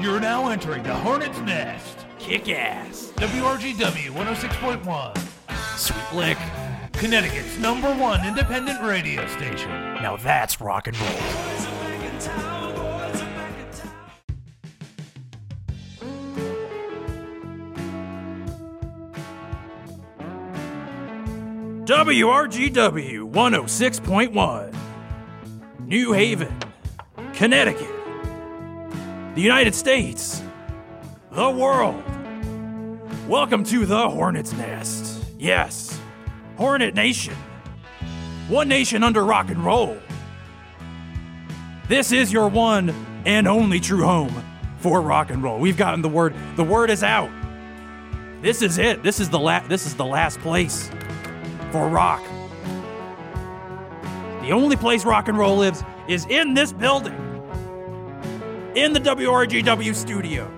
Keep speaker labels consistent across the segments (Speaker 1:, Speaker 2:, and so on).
Speaker 1: You're now entering the Hornet's Nest.
Speaker 2: Kick ass.
Speaker 1: WRGW 106.1,
Speaker 2: Sweet lick.
Speaker 1: Connecticut's number one independent radio station.
Speaker 2: Now that's rock and roll. WRGW 106.1, New Haven, Connecticut, the United States, the world. Welcome to the Hornet's Nest. Yes, Hornet Nation. One nation under rock and roll. This is your one and only true home for rock and roll. We've gotten the word. The word is out. This is it. This is the la- this is the last place for rock. The only place rock and roll lives is in this building. In the WRGW studio.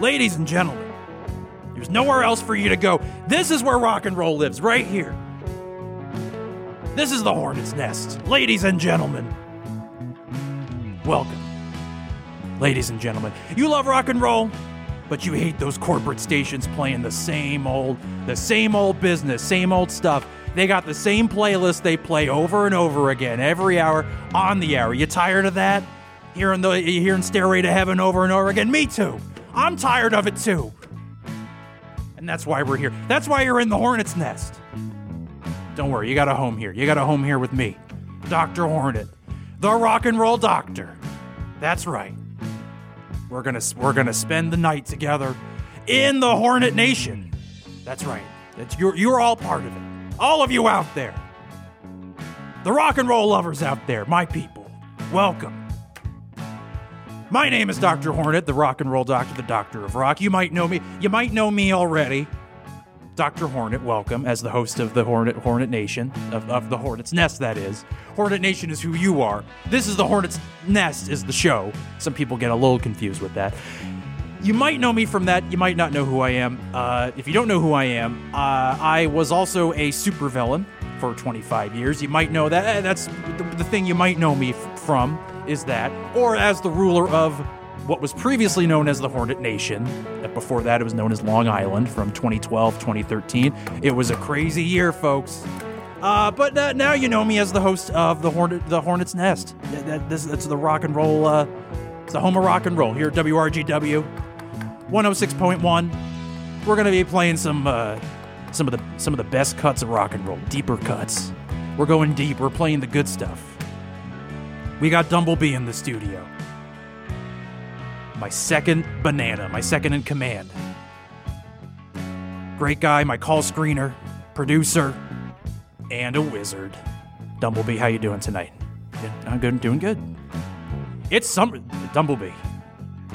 Speaker 2: Ladies and gentlemen, there's nowhere else for you to go. This is where rock and roll lives, right here. This is the Hornet's Nest. Ladies and gentlemen, welcome. Ladies and gentlemen, you love rock and roll, but you hate those corporate stations playing the same old, the same old business, same old stuff. They got the same playlist they play over and over again every hour on the hour. You tired of that? Hearing the hearing Stairway to Heaven over and over again? Me too. I'm tired of it too. And that's why we're here. That's why you're in the Hornet's Nest. Don't worry, you got a home here. You got a home here with me, Dr. Hornet, the rock and roll doctor. That's right. We're gonna we're gonna spend the night together in the Hornet Nation. That's right. That's you're you're all part of it. All of you out there. The rock and roll lovers out there, my people. Welcome. My name is Dr. Hornet, the rock and roll doctor, the doctor of rock. You might know me. You might know me already. Dr. Hornet, welcome as the host of the Hornet Hornet Nation, of, of the Hornet's Nest, that is. Hornet Nation is who you are. This is the Hornet's Nest, is the show. Some people get a little confused with that. You might know me from that. You might not know who I am. Uh, if you don't know who I am, uh, I was also a supervillain for 25 years. You might know that. eh, That's the, thing you might know me f- from is that, or as the ruler of what was previously known as the Hornet Nation. Before that, it was known as Long Island from 2012 2013. It was a crazy year, folks. Uh, but uh, now you know me as the host of the Hornet, the Hornet's Nest. That, that- this, that's the rock and roll. Uh, it's the home of rock and roll here at WRGW 106.1. We're gonna be playing some uh, some of the some of the best cuts of rock and roll, deeper cuts. We're going deep. We're playing the good stuff. We got Dumblebee in the studio. My second banana, my second in command. Great guy, my call screener, producer, and a wizard. Dumblebee, how you doing tonight? I'm good, doing good. It's summer, Dumblebee.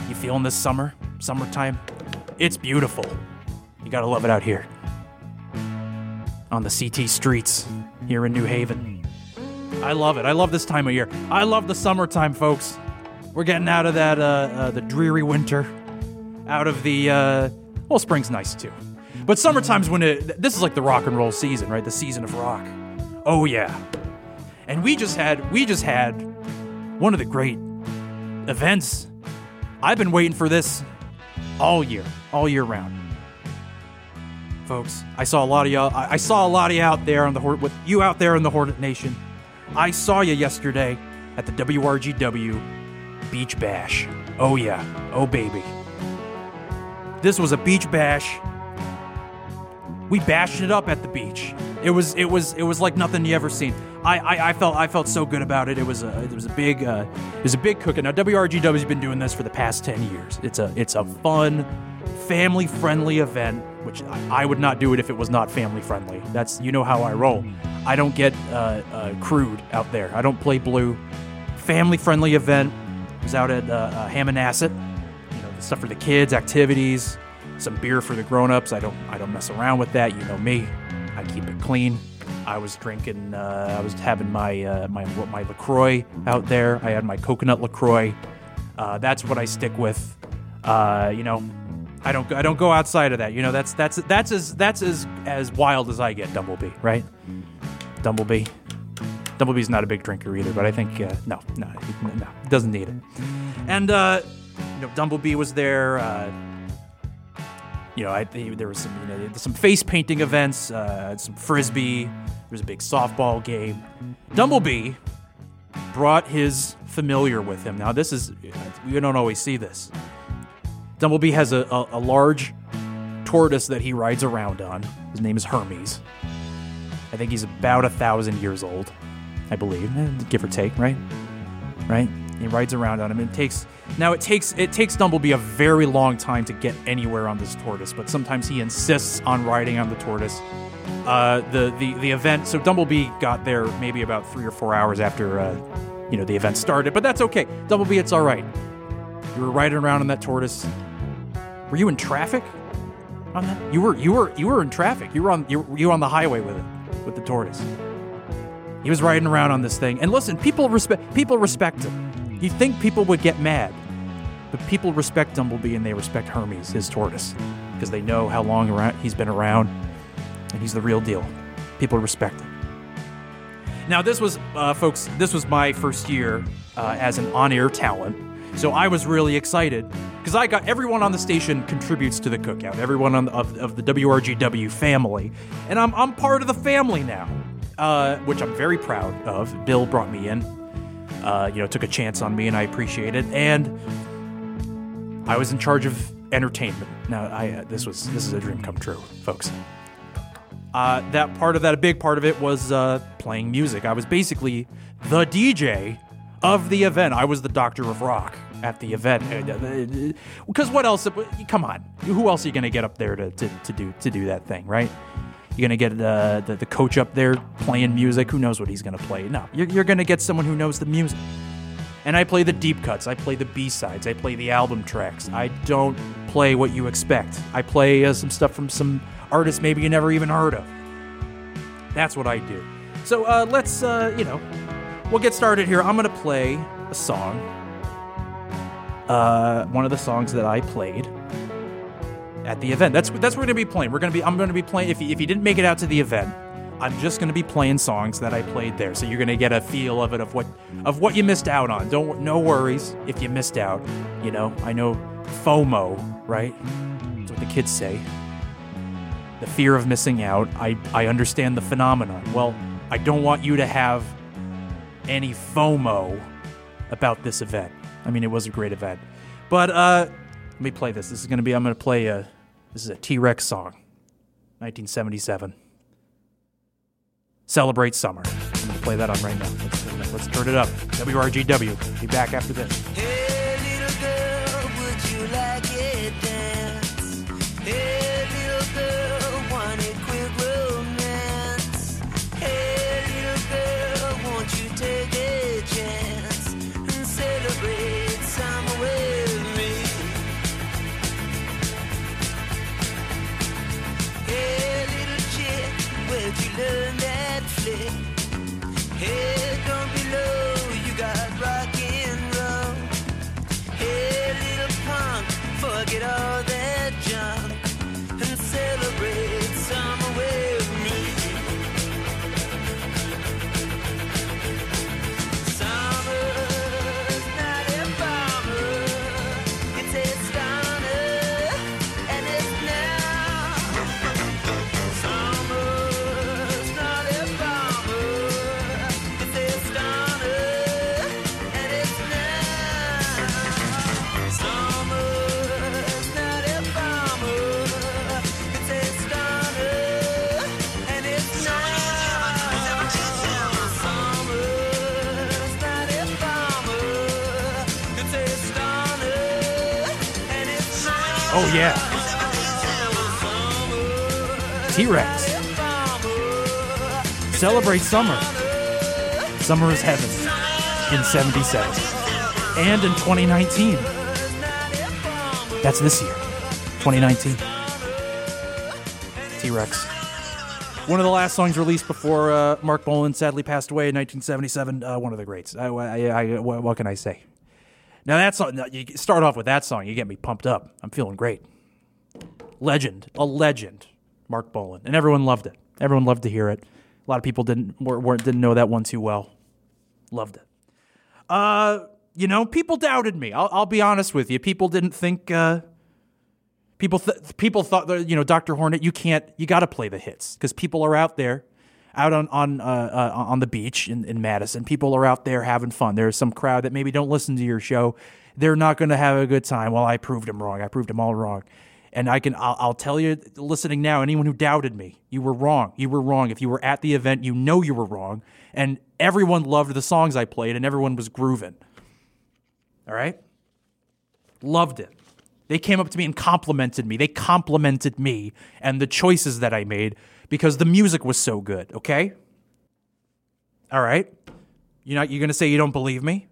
Speaker 2: You feeling this summer? Summertime? It's beautiful. You gotta love it out here. On the CT streets here in New Haven. I love it. I love this time of year. I love the summertime, folks. We're getting out of that, uh, uh, the dreary winter, out of the, uh, well, spring's nice too. But summertime's when it, this is like the rock and roll season, right? The season of rock. Oh, yeah. And we just had, we just had one of the great events. I've been waiting for this all year, all year round. Folks, I saw a lot of y'all. I saw a lot of you out there on the Hor- with you out there in the Hornet Nation. I saw you yesterday at the WRGW Beach Bash. Oh yeah, oh baby. This was a beach bash. We bashed it up at the beach. It was it was it was like nothing you ever seen. I, I, I felt I felt so good about it. It was a it was a big uh, it was a big cooking. Now WRGW's been doing this for the past ten years. It's a it's a fun, family friendly event. Which I, I would not do it if it was not family friendly. That's you know how I roll. I don't get uh, uh, crude out there. I don't play blue. Family friendly event. It was out at uh, uh, Hammonasset. You know stuff for the kids, activities, some beer for the grown ups. I don't I don't mess around with that. You know me. I keep it clean. I was drinking. Uh, I was having my uh, my my Lacroix out there. I had my coconut Lacroix. Uh, that's what I stick with. Uh, you know, I don't I don't go outside of that. You know, that's that's that's as that's as as wild as I get. Dumblebee, right? Dumblebee. Dumblebee's not a big drinker either, but I think uh, no, no, no, doesn't need it. And uh, you know, Dumblebee was there. You know, I, there was some you know, some face painting events, uh, some frisbee. There was a big softball game. Dumblebee brought his familiar with him. Now, this is we don't always see this. Dumblebee has a, a, a large tortoise that he rides around on. His name is Hermes. I think he's about a thousand years old, I believe, eh, give or take, right? Right? He rides around on him. It takes now it takes it takes Dumblebee a very long time to get anywhere on this tortoise, but sometimes he insists on riding on the tortoise. Uh, the, the the event. So Dumblebee got there maybe about three or four hours after uh, you know the event started, but that's okay. Dumblebee, it's all right. You were riding around on that tortoise. Were you in traffic on that? You were you were you were in traffic. You were on you were, you were on the highway with it with the tortoise. He was riding around on this thing, and listen, people respect people respect him. You think people would get mad, but people respect Dumblebee and they respect Hermes, his tortoise, because they know how long he's been around, and he's the real deal. People respect him. Now, this was, uh, folks, this was my first year uh, as an on-air talent, so I was really excited because I got everyone on the station contributes to the cookout, everyone on the, of, of the WRGW family, and I'm I'm part of the family now, uh, which I'm very proud of. Bill brought me in, uh, you know, took a chance on me, and I appreciate it. And I was in charge of entertainment. Now, I uh, this was this is a dream come true, folks. Uh, that part of that, a big part of it was uh, playing music. I was basically the DJ of the event. I was the Doctor of Rock at the event. Because what else? Come on, who else are you going to get up there to, to, to do to do that thing, right? You're gonna get uh, the, the coach up there playing music. Who knows what he's gonna play? No, you're, you're gonna get someone who knows the music. And I play the deep cuts. I play the B sides. I play the album tracks. I don't play what you expect. I play uh, some stuff from some artists maybe you never even heard of. That's what I do. So uh, let's, uh, you know, we'll get started here. I'm gonna play a song. Uh, one of the songs that I played at the event. That's that's what we're gonna be playing. We're gonna be I'm gonna be playing. If you, if you didn't make it out to the event, I'm just gonna be playing songs that I played there. So you're gonna get a feel of it of what of what you missed out on. Don't no worries if you missed out. You know I know FOMO, right? That's what the kids say. The fear of missing out. I I understand the phenomenon. Well, I don't want you to have any FOMO about this event. I mean, it was a great event, but uh, let me play this. This is going to be, I'm going to play a, this is a T Rex song, 1977. Celebrate Summer. I'm going to play that on right now. Let's, turn it- let's turn it up. WRGW. Be back after this.
Speaker 3: Hey
Speaker 2: Yeah. T Rex. Celebrate Summer. Summer is Heaven in 77. And in 2019. That's this year. 2019. T Rex. One of the last songs released before uh, Marc Bolan sadly passed away in 1977. Uh, one of the greats. I, I, I, what can I say? Now that song, you start off with that song, you get me pumped up. I'm feeling great. Legend, a legend, Marc Bolan, and everyone loved it. Everyone loved to hear it. A lot of people didn't weren't, didn't know that one too well. Loved it. Uh, you know, people doubted me. I'll, I'll be honest with you. People didn't think. Uh, people th- people thought that you know, Dr. Hornet, you can't. You got to play the hits because people are out there, out on on uh, uh, on the beach in, in Madison. People are out there having fun. There's some crowd that maybe don't listen to your show. They're not going to have a good time. Well, I proved them wrong. I proved them all wrong. And I can, I'll, I'll tell you, listening now, anyone who doubted me, you were wrong. You were wrong. If you were at the event, you know you were wrong. And everyone loved the songs I played, and everyone was grooving. All right? Loved it. They came up to me and complimented me. They complimented me and the choices that I made because the music was so good, okay? All right? You're not you're going to say you don't believe me?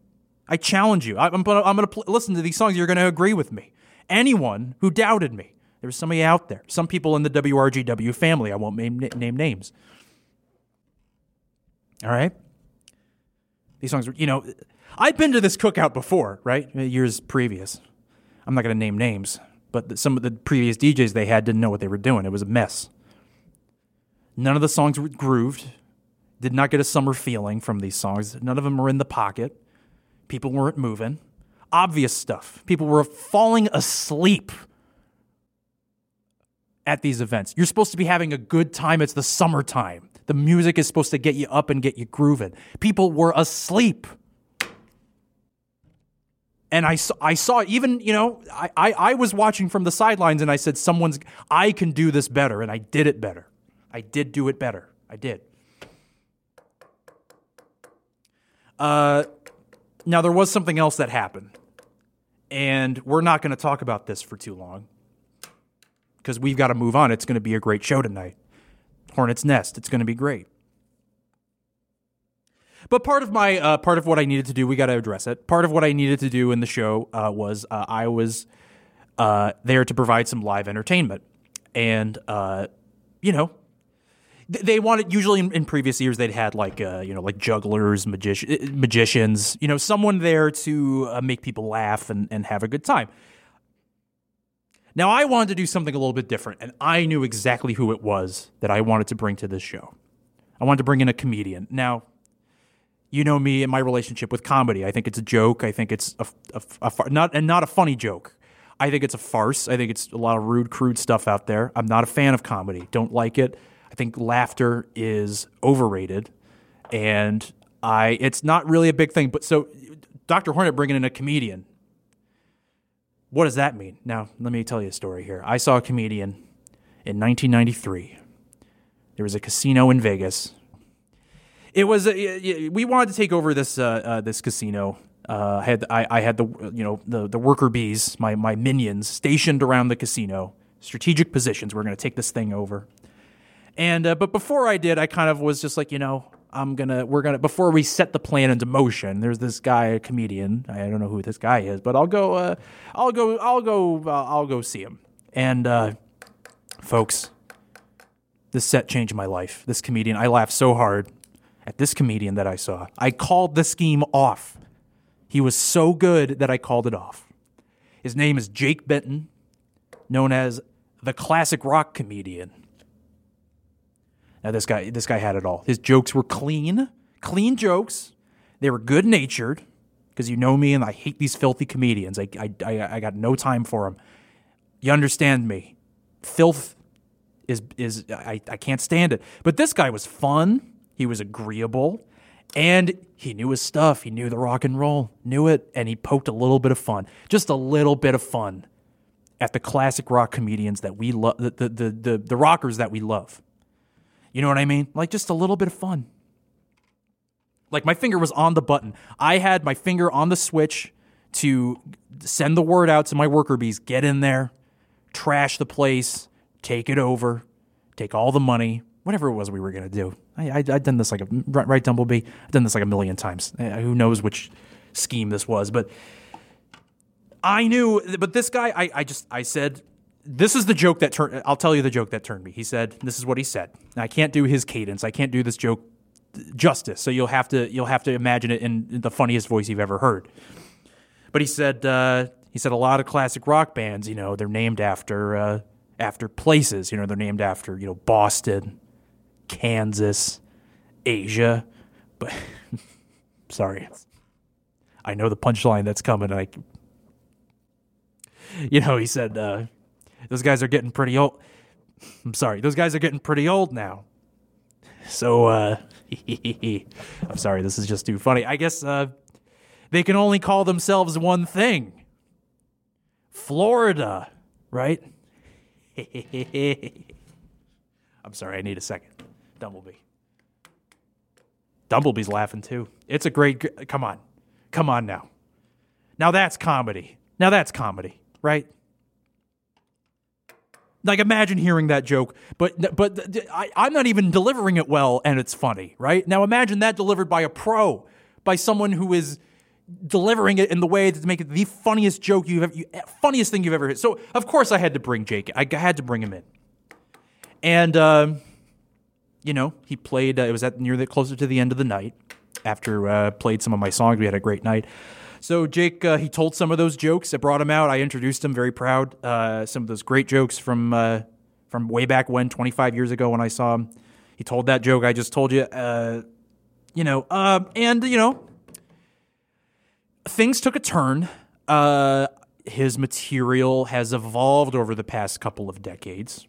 Speaker 2: I challenge you. I'm, I'm going to pl- listen to these songs. You're going to agree with me. Anyone who doubted me, there was somebody out there. Some people in the WRGW family. I won't name, name names. All right? These songs were, you know, I've been to this cookout before, right? Years previous. I'm not going to name names, but some of the previous DJs they had didn't know what they were doing. It was a mess. None of the songs were grooved. Did not get a summer feeling from these songs. None of them were in the pocket. People weren't moving. Obvious stuff. People were falling asleep at these events. You're supposed to be having a good time. It's the summertime. The music is supposed to get you up and get you grooving. People were asleep. And I saw, I saw even, you know, I, I, I was watching from the sidelines and I said, someone's, I can do this better. And I did it better. I did do it better. I did. Uh, now, there was something else that happened. And we're not going to talk about this for too long because we've got to move on. It's going to be a great show tonight. Hornet's Nest. It's going to be great. But part of my uh, part of what I needed to do, we got to address it. Part of what I needed to do in the show uh, was uh, I was uh, there to provide some live entertainment, and uh, you know, they wanted usually in, in previous years they'd had like uh, you know like jugglers, magici- magicians, you know, someone there to uh, make people laugh and, and have a good time. Now I wanted to do something a little bit different, and I knew exactly who it was that I wanted to bring to this show. I wanted to bring in a comedian. Now, you know me and my relationship with comedy. I think it's a joke. I think it's a, a, a far- not and not a funny joke. I think it's a farce. I think it's a lot of rude, crude stuff out there. I'm not a fan of comedy. Don't like it. I think laughter is overrated, and I it's not really a big thing. But so, Dr. Hornet bringing in a comedian. What does that mean? Now, let me tell you a story here. I saw a comedian in 1993. There was a casino in Vegas it was y- we wanted to take over this uh, uh, this casino. Uh, I had I, I had the you know the the worker bees, my my minions stationed around the casino, strategic positions. We're going to take this thing over. And uh, but before I did, I kind of was just like you know I'm gonna we're gonna before we set the plan into motion. There's this guy, a comedian. I don't know who this guy is, but I'll go. Uh, I'll go. I'll go. Uh, I'll go see him. And uh, folks, this set changed my life. This comedian, I laughed so hard at this comedian that I saw. I called the scheme off. He was so good that I called it off. His name is Jake Benton, known as the classic rock comedian. Now this guy this guy had it all. His jokes were clean, clean jokes. They were good natured because you know me and I hate these filthy comedians. I, I, I, I got no time for them. You understand me. Filth is is I, I can't stand it. But this guy was fun. He was agreeable, and he knew his stuff. He knew the rock and roll, knew it, and he poked a little bit of fun, just a little bit of fun, at the classic rock comedians that we love, the, the the the the rockers that we love. You know what I mean? Like just a little bit of fun. Like my finger was on the button. I had my finger on the switch to send the word out to my worker bees get in there, trash the place, take it over, take all the money, whatever it was we were going to do. I, I, I'd done this like a, right, Dumblebee? I've done this like a million times. Uh, who knows which scheme this was, but I knew, but this guy, I, I just, I said, this is the joke that turned, I'll tell you the joke that turned me. He said, this is what he said. I can't do his cadence. I can't do this joke justice. So you'll have to, you'll have to imagine it in the funniest voice you've ever heard. But he said, uh, he said a lot of classic rock bands, you know, they're named after, uh, after places, you know, they're named after, you know, Boston, Kansas, Asia. But sorry. I know the punchline that's coming. I, you know, he said, uh, those guys are getting pretty old. I'm sorry, those guys are getting pretty old now. So, uh, I'm sorry, this is just too funny. I guess uh, they can only call themselves one thing Florida, right? I'm sorry, I need a second. Dumblebee. Dumblebee's laughing too. It's a great. Come on. Come on now. Now that's comedy. Now that's comedy, right? Like imagine hearing that joke, but but I, I'm not even delivering it well, and it's funny, right? Now imagine that delivered by a pro, by someone who is delivering it in the way to make it the funniest joke you've ever, you, funniest thing you've ever heard. So of course I had to bring Jake. I had to bring him in, and um, you know he played. Uh, it was at near the closer to the end of the night after uh, played some of my songs. We had a great night. So Jake, uh, he told some of those jokes. I brought him out. I introduced him. Very proud. Uh, some of those great jokes from uh, from way back when, 25 years ago, when I saw him. He told that joke I just told you. Uh, you know, uh, and you know, things took a turn. Uh, his material has evolved over the past couple of decades.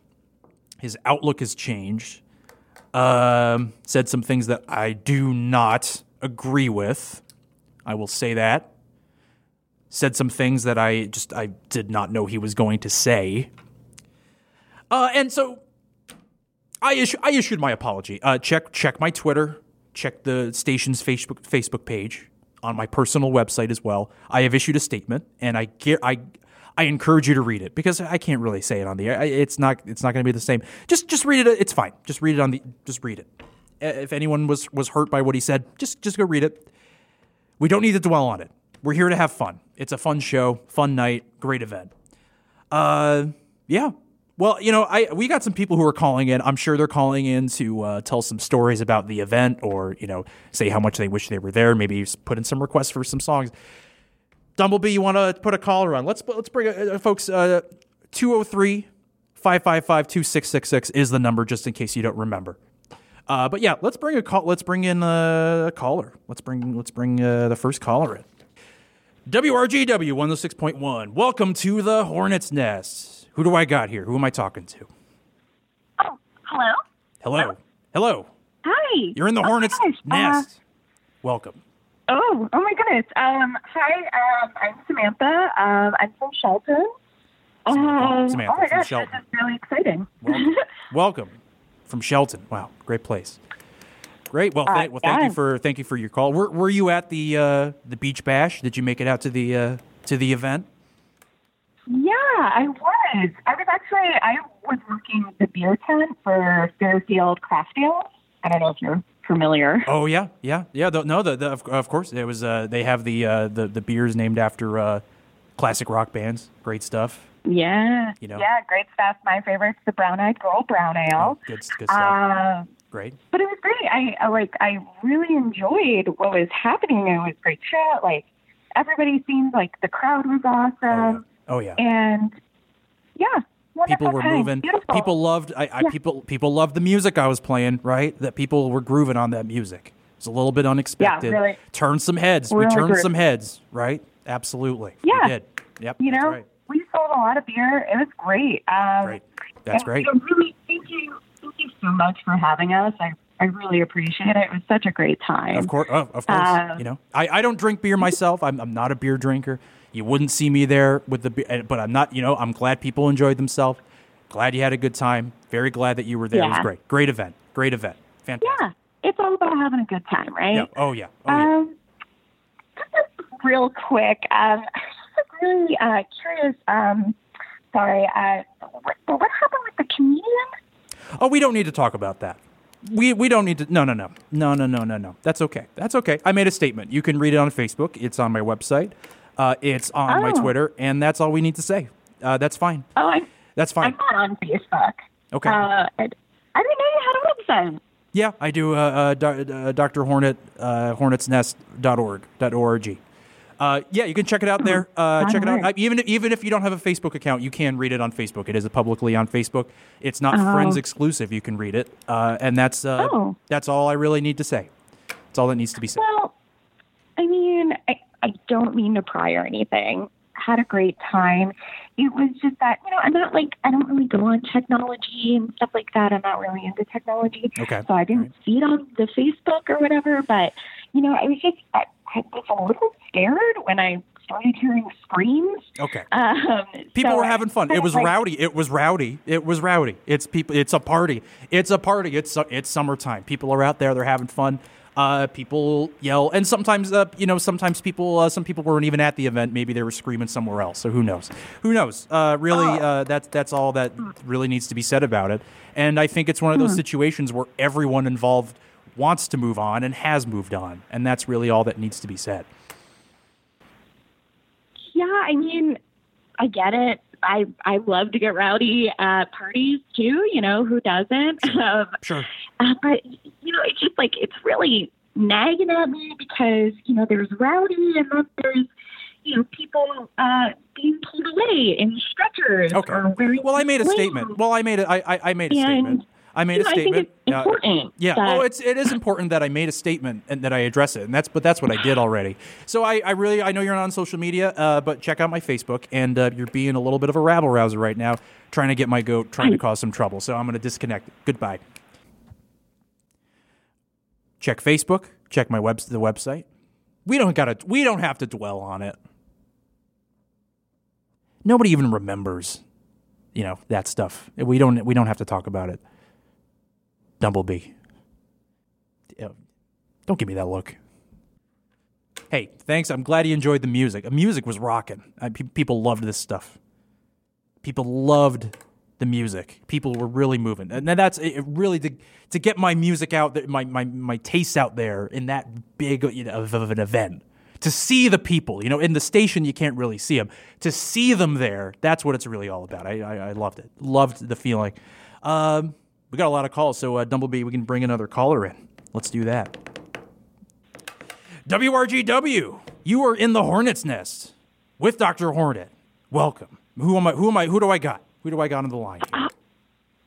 Speaker 2: His outlook has changed. Um, said some things that I do not agree with. I will say that. Said some things that I just I did not know he was going to say. Uh, and so I I issued my apology. Uh, check check my Twitter, check the station's Facebook Facebook page on my personal website as well. I have issued a statement, and I get I I encourage you to read it because I can't really say it on the air. It's not it's not going to be the same. Just just read it. It's fine. Just read it on the just read it. If anyone was was hurt by what he said, just just go read it. We don't need to dwell on it. We're here to have fun. It's a fun show, fun night, great event. Uh, yeah. Well, you know, I we got some people who are calling in. I'm sure they're calling in to uh, tell some stories about the event, or you know, say how much they wish they were there. Maybe put in some requests for some songs. Dumblebee, you want to put a caller on? Let's let's bring uh, folks. Uh, 203 555 2666 is the number, just in case you don't remember. Uh, but yeah, let's bring a call. Let's bring in uh, a caller. Let's bring let's bring uh, the first caller in. WRGW 106.1. Welcome to the Hornet's Nest. Who do I got here? Who am I talking to?
Speaker 4: Oh, hello.
Speaker 2: Hello. Hello.
Speaker 4: Hi.
Speaker 2: You're in the
Speaker 4: Oh
Speaker 2: Hornet's
Speaker 4: gosh, uh,
Speaker 2: Nest. Welcome.
Speaker 4: oh, oh my goodness. Um, hi. Um, I'm Samantha. Um, I'm from Shelton. Um,
Speaker 2: Samantha
Speaker 4: oh my
Speaker 2: from
Speaker 4: gosh,
Speaker 2: Shelton.
Speaker 4: this is really exciting.
Speaker 2: Welcome. Welcome from Shelton. Wow, great place. Great. Well, thank, well, thank you for thank you for your call. Were, were you at the uh, the beach bash? Did you make it out to the uh, to the event?
Speaker 4: yeah, I was. I was actually. I was working the beer tent for Fairfield Craft Ale. I don't know if you're familiar.
Speaker 2: Oh yeah, yeah, yeah. The, no, the, the of, of course it was. Uh, they have the uh, the the beers named after uh, classic rock bands. Great stuff.
Speaker 4: Yeah.
Speaker 2: You know.
Speaker 4: Yeah, great stuff. My favorite's the Brown Eyed Girl Brown Ale.
Speaker 2: Good, good stuff. Great.
Speaker 4: but it was great. I, I like I really enjoyed what was happening. It was great chat. Like everybody seemed like the crowd was awesome,
Speaker 2: Oh yeah.
Speaker 4: and yeah,
Speaker 2: People were
Speaker 4: time.
Speaker 2: moving.
Speaker 4: Beautiful.
Speaker 2: People loved. I, I
Speaker 4: Yeah.
Speaker 2: people people loved the music I was playing. Right. That people were grooving on that music. It's a little bit unexpected.
Speaker 4: Yeah, really.
Speaker 2: Turned some heads. we turned some heads. Right. Absolutely.
Speaker 4: Yeah.
Speaker 2: We did. Yep.
Speaker 4: You know,
Speaker 2: right.
Speaker 4: we sold a lot of beer. It was great. Um,
Speaker 2: Great. That's great.
Speaker 4: really, you, thank you so much for having us. I I really appreciate it. It was such a great time.
Speaker 2: Of course, oh, of course.
Speaker 4: Um,
Speaker 2: you know, I, I don't drink beer myself. I'm, I'm not a beer drinker. You wouldn't see me there with the beer, but I'm not. You know, I'm glad people enjoyed themselves. Glad you had a good time. Very glad that you were there. It was great. Great event. Great event. Fantastic.
Speaker 4: Yeah, it's all about having a good time, right?
Speaker 2: Yeah. Oh yeah. Oh yeah.
Speaker 4: Um, real quick, um, I was just really uh, curious. Um, sorry, uh, what, what happened with the comedian?
Speaker 2: Oh, we don't need to talk about that. We we don't need to. No no no no no no no no. That's okay. That's okay. I made a statement. You can read it on Facebook. It's on my website. Uh, it's on my
Speaker 4: Oh.
Speaker 2: Twitter, and that's all we need to say. Uh, that's fine.
Speaker 4: Oh, I,
Speaker 2: That's fine.
Speaker 4: I'm not on Facebook.
Speaker 2: Okay.
Speaker 4: Uh, I, I didn't know you had a website.
Speaker 2: Yeah, I do. Uh, uh, do, uh, Dr. Hornet, uh, hornetsnest.org, .org. Uh, yeah, you can check it out there. Uh, check it out. I, even even if you don't have a Facebook account, you can read it on Facebook. It is publicly on Facebook. It's not
Speaker 4: Oh.
Speaker 2: friends exclusive. You can read it, uh, and that's uh,
Speaker 4: Oh.
Speaker 2: that's all I really need to say. That's all that needs to be said.
Speaker 4: Well, I mean, I, I don't mean to pry or anything. Had a great time. It was just that, you know, I'm not like, I don't really go on technology and stuff like that. I'm not really into technology.
Speaker 2: Okay.
Speaker 4: So I didn't
Speaker 2: Right.
Speaker 4: see it on the Facebook or whatever. But, you know, I was just, I, I was a little scared when I started hearing screams.
Speaker 2: Okay.
Speaker 4: Um,
Speaker 2: People
Speaker 4: so
Speaker 2: were having fun. It was
Speaker 4: like-
Speaker 2: rowdy. It was rowdy. It was rowdy. It's people. It's a party. It's a party. It's it's summertime. People are out there. They're having fun. Uh, people yell, and sometimes, uh, you know, sometimes people, uh, some people weren't even at the event. Maybe they were screaming somewhere else. So who knows? Who knows? Uh, really,
Speaker 4: Oh.
Speaker 2: uh, that's that's all that really needs to be said about it. And I think it's one of
Speaker 4: Hmm.
Speaker 2: those situations where everyone involved wants to move on and has moved on, and that's really all that needs to be said.
Speaker 4: Yeah, I mean, I get it. I I love to get rowdy at parties too. You know, who doesn't? Um,
Speaker 2: Sure.
Speaker 4: uh, but you know, it's just like it's really nagging at me because you know there's rowdy and then there's you know people uh, being pulled away in stretchers
Speaker 2: Okay. Well, I made a statement. Well, I made a, I, I, I made a
Speaker 4: And,
Speaker 2: statement. I made a
Speaker 4: know, I think
Speaker 2: statement.
Speaker 4: it's
Speaker 2: Uh, yeah.
Speaker 4: that-
Speaker 2: Oh, it's it is important that I made a statement and that I address it, and that's but that's what I did already. So I, I really I know you're not on social media, uh, but check out my Facebook, and uh, you're being a little bit of a rabble rouser right now, trying to get my goat, trying to cause some trouble. So I'm going to disconnect. Goodbye. Check Facebook. Check my web the website. We don't gotta. We don't have to dwell on it. Nobody even remembers, you know, that stuff. We don't. We don't have to talk about it. Dumblebee. Don't give me that look. Hey, thanks. I'm glad you enjoyed the music. The music was rocking. Uh, pe- people loved this stuff. People loved the music. People were really moving, and that's it really to to get my music out, my my my tastes out there in that big you know, of, of an event. To see the people, you know, in the station you can't really see them. To see them there, that's what it's really all about. I I, I loved it. Loved the feeling. Um, we got a lot of calls, so uh, Dumblebee, we can bring another caller in. Let's do that. WRGW, you are in the Hornet's Nest with Dr. Hornet. Welcome. Who am I? Who am I? Who do I got? Who do I got on the line? here?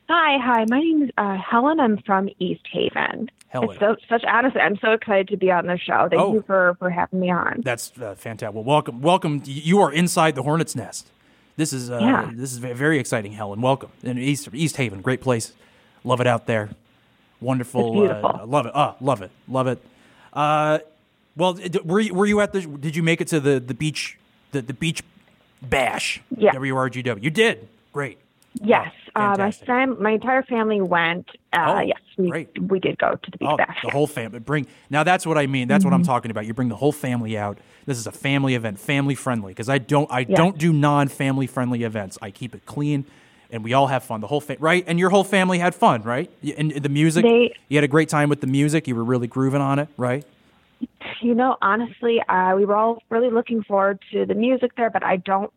Speaker 5: Hi, hi. My name is uh, Helen. I'm from East Haven.
Speaker 2: Helen.
Speaker 5: It's so such honestly, I'm so excited to be on the show. Thank
Speaker 2: Oh.
Speaker 5: you for for having me on.
Speaker 2: That's uh, fantastic. Well, welcome, welcome. You are inside the Hornet's Nest. This is uh,
Speaker 5: Yeah.
Speaker 2: this is very exciting, Helen. Welcome in East East Haven, great place. Love it out there. Wonderful. Uh, love it. Oh, love it. Love it. Uh, well, were you, were you at the? Did you make it to the the beach the the beach bash?
Speaker 5: Yeah.
Speaker 2: WRGW. You did. Great.
Speaker 5: Yes,
Speaker 2: Oh,
Speaker 5: uh, my fam- my entire family went. Uh,
Speaker 2: Oh,
Speaker 5: yes, we
Speaker 2: great.
Speaker 5: we did go to the beach
Speaker 2: Oh,
Speaker 5: bash.
Speaker 2: the whole family. Bring now. That's what I mean. That's what I'm
Speaker 5: Mm-hmm.
Speaker 2: talking about. You bring the whole family out. This is a family event, family friendly. Because I don't, I
Speaker 5: Yeah.
Speaker 2: don't do non-family friendly events. I keep it clean, and we all have fun. The whole fa- right, and your whole family had fun, right? And the music.
Speaker 5: They-
Speaker 2: you had a great time with the music. You were really grooving on it, right?
Speaker 5: You know, honestly, uh, we were all really looking forward to the music there, but I don't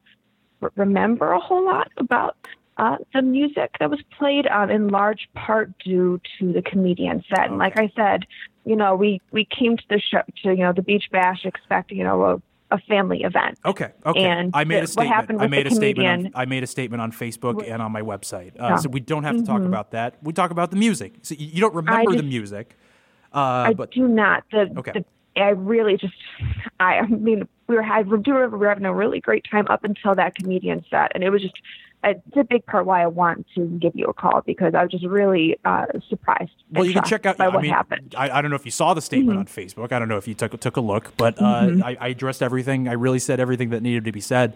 Speaker 5: r- remember a whole lot about uh, the music that was played, um, in large part due to the comedian set. And like I said, you know, we we came to the show to you know the beach bash expecting you know a, family event.
Speaker 2: Okay. Okay.
Speaker 5: And
Speaker 2: I made a
Speaker 5: what
Speaker 2: statement.
Speaker 5: happened
Speaker 2: I made a statement. On, I made a statement on Facebook and on my website. Uh,
Speaker 5: Yeah.
Speaker 2: So we don't have to talk
Speaker 5: Mhm.
Speaker 2: about that. We talk about the music. So you, don't remember the music, uh,
Speaker 5: I
Speaker 2: but
Speaker 5: do not. The,
Speaker 2: Okay.
Speaker 5: the I really just I, I mean we were had we do remember we were having a really great time up until that comedian set, and it was just it's a big part why I want to give you a call because I was just really uh, surprised.
Speaker 2: Well, you can check out.
Speaker 5: by
Speaker 2: I
Speaker 5: what
Speaker 2: mean,
Speaker 5: happened.
Speaker 2: I, I don't know if you saw the statement on Facebook. I don't know if you took took a look, but uh, I, I addressed everything. I really said everything that needed to be said,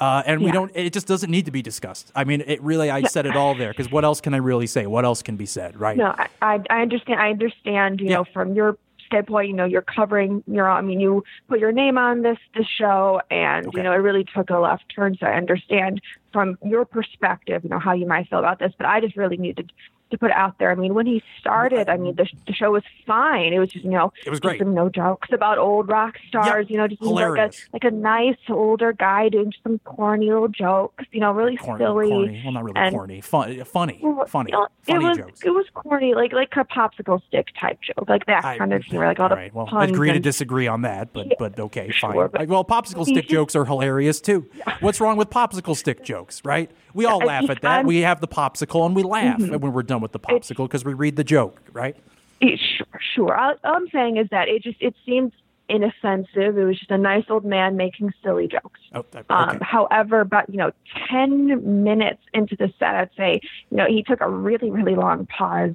Speaker 2: uh, and we
Speaker 5: Yeah.
Speaker 2: don't. It just doesn't need to be discussed. I mean, it really. I said it all there because what else can I really say? What else can be said, right?
Speaker 5: No, I, I I understand. I understand. You
Speaker 2: Yeah.
Speaker 5: know, from your standpoint, you know, you're covering. Your, own I mean, you put your name on this this show, and
Speaker 2: Okay.
Speaker 5: you know, it really took a left turn. So I understand from your perspective, you know, how you might feel about this. But I just really needed to put out there. I mean, when he started, I mean, the, the show was fine. It was just, you know,
Speaker 2: It was great.
Speaker 5: some no jokes about old rock stars. You know, just like a like a nice older guy doing some corny little jokes. You know, really
Speaker 2: Corny,
Speaker 5: silly.
Speaker 2: corny. Well, not really
Speaker 5: and-
Speaker 2: corny. Fun, funny,
Speaker 5: Well,
Speaker 2: funny,
Speaker 5: you know,
Speaker 2: funny
Speaker 5: it was,
Speaker 2: jokes.
Speaker 5: It was corny, like like a popsicle stick type joke, like that
Speaker 2: I-
Speaker 5: kind of humor, like all the
Speaker 2: right. Well,
Speaker 5: puns.
Speaker 2: agree to disagree on that, but
Speaker 5: Yeah,
Speaker 2: but okay,
Speaker 5: sure,
Speaker 2: fine.
Speaker 5: but-
Speaker 2: well, popsicle stick jokes are hilarious too. What's wrong with popsicle stick jokes, right? We all laugh at that.
Speaker 5: I'm- Mm-hmm.
Speaker 2: We have the popsicle and we laugh when we're done with the popsicle because we read the joke, right?
Speaker 5: It- sure, sure. All, all I'm saying is that it just it seems inoffensive. It was just a nice old man making silly jokes.
Speaker 2: Oh, okay.
Speaker 5: Um, however, about you know, ten minutes into the set, I'd say you know he took a really really long pause,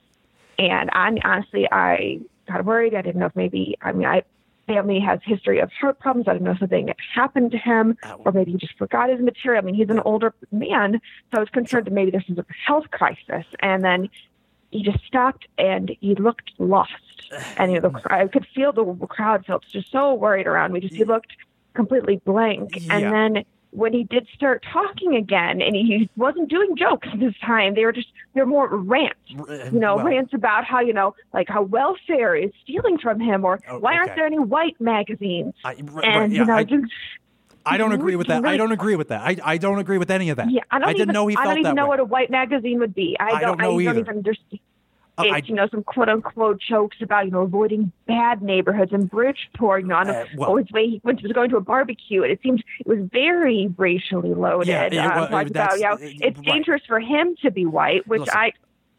Speaker 5: and I honestly I got worried. I didn't know if maybe I mean I family has history of heart problems. I don't know if something happened to him, oh. or maybe he just forgot his material. I mean, he's an older man, so I was concerned that maybe this was a health crisis. And then he just stopped and he looked lost. And you know, the, I could feel the crowd felt just so worried around me. Just he looked completely blank.
Speaker 2: Yeah.
Speaker 5: And then when he did start talking again, and he wasn't doing jokes this time, they were just they're more rants.
Speaker 2: Eh,
Speaker 5: you know,
Speaker 2: well,
Speaker 5: rants about how you know, like how welfare is stealing from him, or
Speaker 2: Oh,
Speaker 5: why aren't there any white magazines?
Speaker 2: I, r-
Speaker 5: And
Speaker 2: right, yeah,
Speaker 5: you know,
Speaker 2: I,
Speaker 5: just
Speaker 2: I don't mhm, agree with that. I don't agree with that. I, I don't agree with any of that.
Speaker 5: yeah, I don't
Speaker 2: didn't
Speaker 5: even
Speaker 2: know he
Speaker 5: I
Speaker 2: felt
Speaker 5: don't even know
Speaker 2: way.
Speaker 5: what a white magazine would be. I
Speaker 2: I
Speaker 5: don't.
Speaker 2: don't know
Speaker 5: I
Speaker 2: either.
Speaker 5: don't even understand.
Speaker 2: Uh,
Speaker 5: It's
Speaker 2: I-
Speaker 5: you know some quote unquote jokes about you know avoiding bad neighborhoods and Bridgeport. You know, on
Speaker 2: Uh,
Speaker 5: a,
Speaker 2: well-
Speaker 5: his way he went was going to a barbecue, and it seemed it was very racially loaded.
Speaker 2: Yeah, it
Speaker 5: um,
Speaker 2: wa-
Speaker 5: talked
Speaker 2: that's-
Speaker 5: about you know
Speaker 2: it-
Speaker 5: it's
Speaker 2: right.
Speaker 5: dangerous for him to be white, which
Speaker 2: Listen.
Speaker 5: I.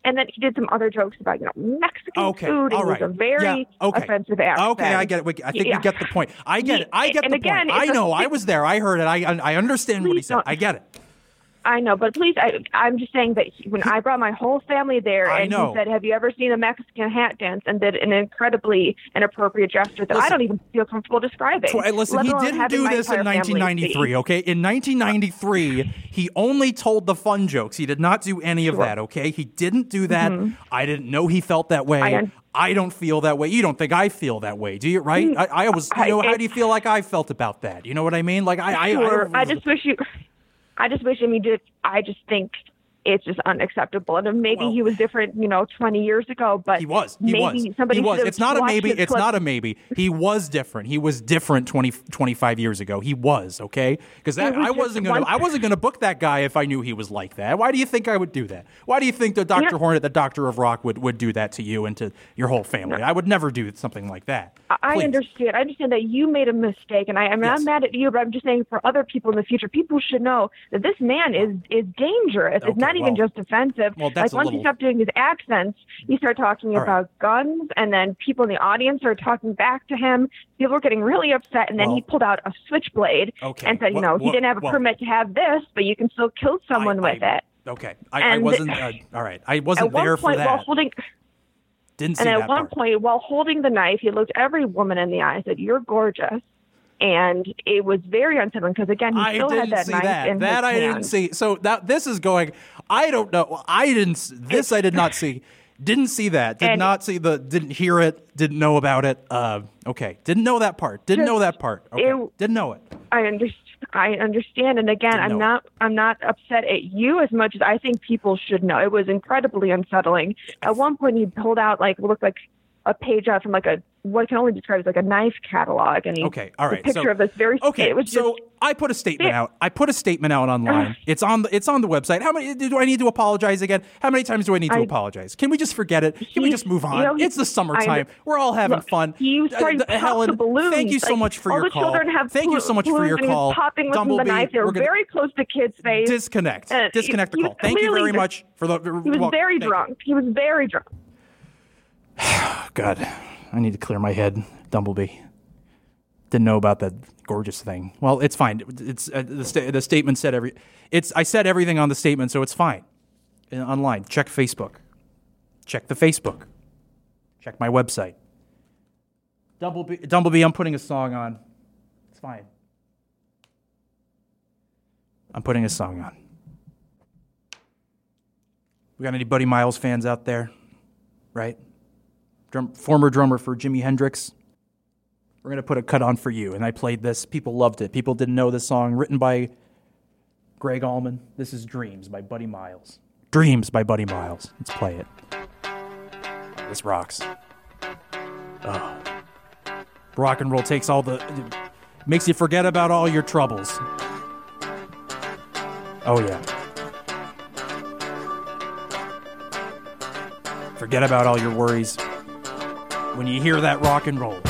Speaker 5: And then he did some other jokes about you know Mexican
Speaker 2: Okay,
Speaker 5: food.
Speaker 2: all right.
Speaker 5: it was a very
Speaker 2: Yeah, okay.
Speaker 5: offensive accent.
Speaker 2: Okay, I get it. I think
Speaker 5: Yeah.
Speaker 2: we get the point. I get it. I get
Speaker 5: And
Speaker 2: the
Speaker 5: again,
Speaker 2: point. I know. I was there. I heard it. I I understand what he said.
Speaker 5: don't-
Speaker 2: I get it.
Speaker 5: I know, but please, I, I'm just saying that he, when I brought my whole family there,
Speaker 2: I
Speaker 5: and
Speaker 2: know.
Speaker 5: he said, "Have you ever seen a Mexican hat dance?" and did an incredibly inappropriate gesture that I don't even feel comfortable describing.
Speaker 2: Tw- listen, he didn't do this in 1993, okay? In 1993, he only told the fun jokes. He did not do any of
Speaker 5: Sure.
Speaker 2: that, okay? He didn't do that. I didn't know he felt that way.
Speaker 5: I
Speaker 2: I don't feel that way. You don't think I feel that way, do you? Right?
Speaker 5: Mm,
Speaker 2: I, I was. You know, how do you feel like I felt about that? You know what I mean? Like I, I, I,
Speaker 5: I just wish you. I just wish I mean. I just think it's just unacceptable. And maybe
Speaker 2: Well-
Speaker 5: he was different, you know, 20 years ago. But
Speaker 2: He was. He
Speaker 5: maybe
Speaker 2: was.
Speaker 5: Somebody
Speaker 2: he was. It's not a maybe. It's
Speaker 5: clip.
Speaker 2: not a maybe. He was different. He was different 20, 25 years ago. He was okay. Because that
Speaker 5: was
Speaker 2: I wasn't gonna.
Speaker 5: one-
Speaker 2: I wasn't gonna book that guy if I knew he was like that. Why do you think I would do that? Why do you think the Doctor
Speaker 5: know-
Speaker 2: Hornet, the Doctor of Rock, would would do that to you and to your whole family? I would never do something like that.
Speaker 5: I understand. I understand that you made a mistake, and I, mean,
Speaker 2: Yes.
Speaker 5: I'm mad at you, but I'm just saying for other people in the future, people should know that this man is is dangerous.
Speaker 2: Okay,
Speaker 5: it's not even
Speaker 2: well-
Speaker 5: just offensive.
Speaker 2: well, that's
Speaker 5: like once
Speaker 2: little-
Speaker 5: you stop doing his accents, he started talking
Speaker 2: All right.
Speaker 5: about guns, and then people in the audience are talking back to him. People are getting really upset, and then he pulled out a switchblade
Speaker 2: Okay,
Speaker 5: and said, you
Speaker 2: well-
Speaker 5: know, he didn't have a
Speaker 2: well-
Speaker 5: permit to have this, but you can still kill someone
Speaker 2: I-
Speaker 5: with
Speaker 2: I-
Speaker 5: it.
Speaker 2: Okay, I, I wasn't. Uh, all right, I wasn't
Speaker 5: At one
Speaker 2: there
Speaker 5: point,
Speaker 2: for
Speaker 5: while
Speaker 2: that.
Speaker 5: holding
Speaker 2: Didn't see
Speaker 5: and
Speaker 2: that
Speaker 5: at one
Speaker 2: part.
Speaker 5: point, while holding the knife, he looked every woman in the eye and said, "You're gorgeous." And it was very unsettling because again, he
Speaker 2: I
Speaker 5: still had that knife
Speaker 2: that.
Speaker 5: in
Speaker 2: That
Speaker 5: his
Speaker 2: I didn't see. So that this is going. I don't know. I didn't. This I did not see. Didn't see that. Did
Speaker 5: And-
Speaker 2: not see the. Didn't hear it. Didn't know about it. Uh, okay. Didn't know that part. Didn't know that part. Okay.
Speaker 5: it-
Speaker 2: didn't know it.
Speaker 5: I understand. I understand, and again,
Speaker 2: Didn't
Speaker 5: I'm not. I'm not upset at you as much as I think people should know. It was incredibly unsettling. At one point, he pulled out like looked like a page out from like a what can only describe as like a knife catalog, and he
Speaker 2: Okay. all right.
Speaker 5: picture
Speaker 2: so,
Speaker 5: of this very.
Speaker 2: Okay.
Speaker 5: It was
Speaker 2: so
Speaker 5: just.
Speaker 2: I put a statement
Speaker 5: Yeah.
Speaker 2: out. I put a statement out online. It's on the. It's on the website. How many do I need to apologize again? How many times do I need to
Speaker 5: I-
Speaker 2: apologize? Can we just forget it? Can we just move on?
Speaker 5: you know,
Speaker 2: it's the summertime.
Speaker 5: I-
Speaker 2: We're all having
Speaker 5: Look,
Speaker 2: fun.
Speaker 5: He was
Speaker 2: Uh,
Speaker 5: to
Speaker 2: Helen,
Speaker 5: balloons.
Speaker 2: thank you so
Speaker 5: Like,
Speaker 2: much for
Speaker 5: all
Speaker 2: your
Speaker 5: the
Speaker 2: call.
Speaker 5: children have
Speaker 2: Thank you so much for your
Speaker 5: he
Speaker 2: call.
Speaker 5: Popping with with the knife. They
Speaker 2: we're
Speaker 5: very close to kids' face.
Speaker 2: Disconnect.
Speaker 5: Uh,
Speaker 2: Disconnect the call. Thank you very much for the.
Speaker 5: He was very drunk. He was very drunk.
Speaker 2: God, I need to clear my head. Dumblebee. Didn't know about that gorgeous thing. Well, it's fine. It's uh, the, sta- the statement said every. It's I said everything on the statement, so it's fine. Online, check Facebook. Check the Facebook. Check my website. Dumblebee, Dumblebee, I'm putting a song on. It's fine. I'm putting a song on. We got any Buddy Miles fans out there? Right? Drum, former drummer for Jimi Hendrix. We're going to put a cut on for you. And I played this. People loved it. People didn't know this song. Written by Gregg Allman. This is Dreams by Buddy Miles. Dreams by Buddy Miles. Let's play it. This rocks. Oh. Rock and roll takes all the. makes you forget about all your troubles. Oh, yeah. Forget about all your worries when you hear that rock and roll.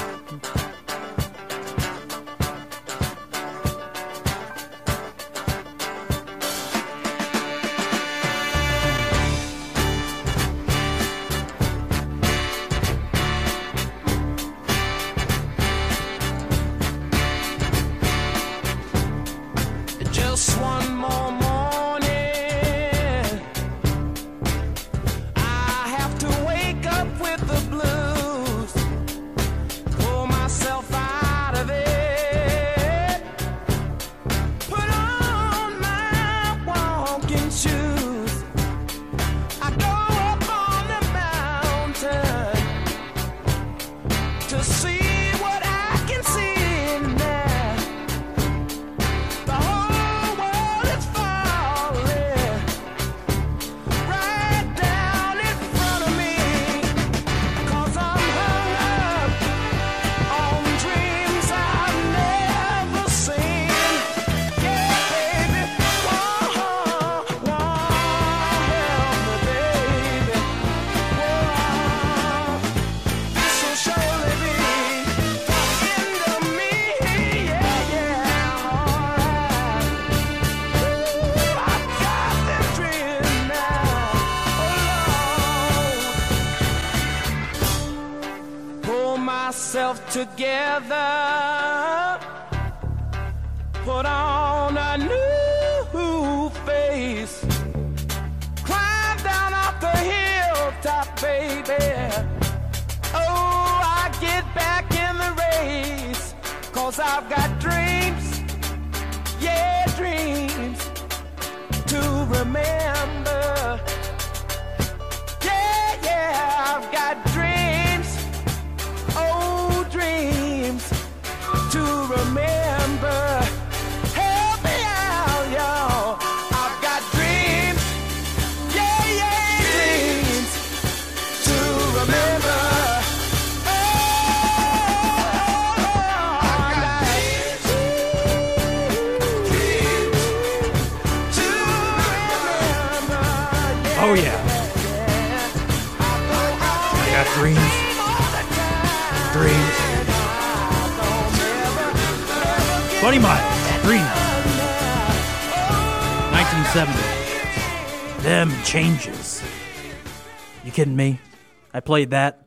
Speaker 2: Played that.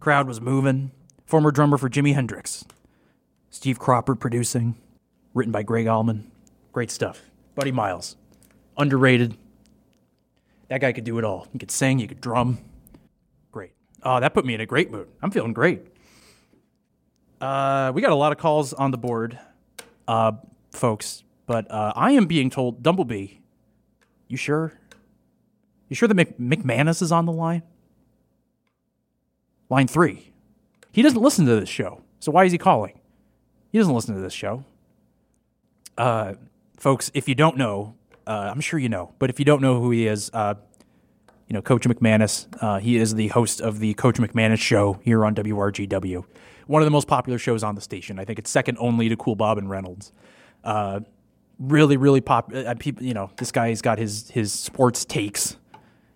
Speaker 2: Crowd was moving. Former drummer for Jimi Hendrix. Steve Cropper producing. Written by Gregg Allman. Great stuff. Buddy Miles. Underrated. That guy could do it all. He could sing, he could drum. Great. Oh, that put me in a great mood. I'm feeling great. Uh, we got a lot of calls on the board, uh, folks, but uh, I am being told, Dumblebee, you sure? You sure that Mc- McManus is on the line? Line three. He doesn't listen to this show, so why is he calling? He doesn't listen to this show. Uh, folks, if you don't know, uh, I'm sure you know, but if you don't know who he is, uh, you know, Coach McManus. Uh, he is the host of the Coach McManus Show here on WRGW, one of the most popular shows on the station. I think it's second only to Cool Bob and Reynolds. Uh, really, really pop. Uh, you know, this guy's got his his sports takes.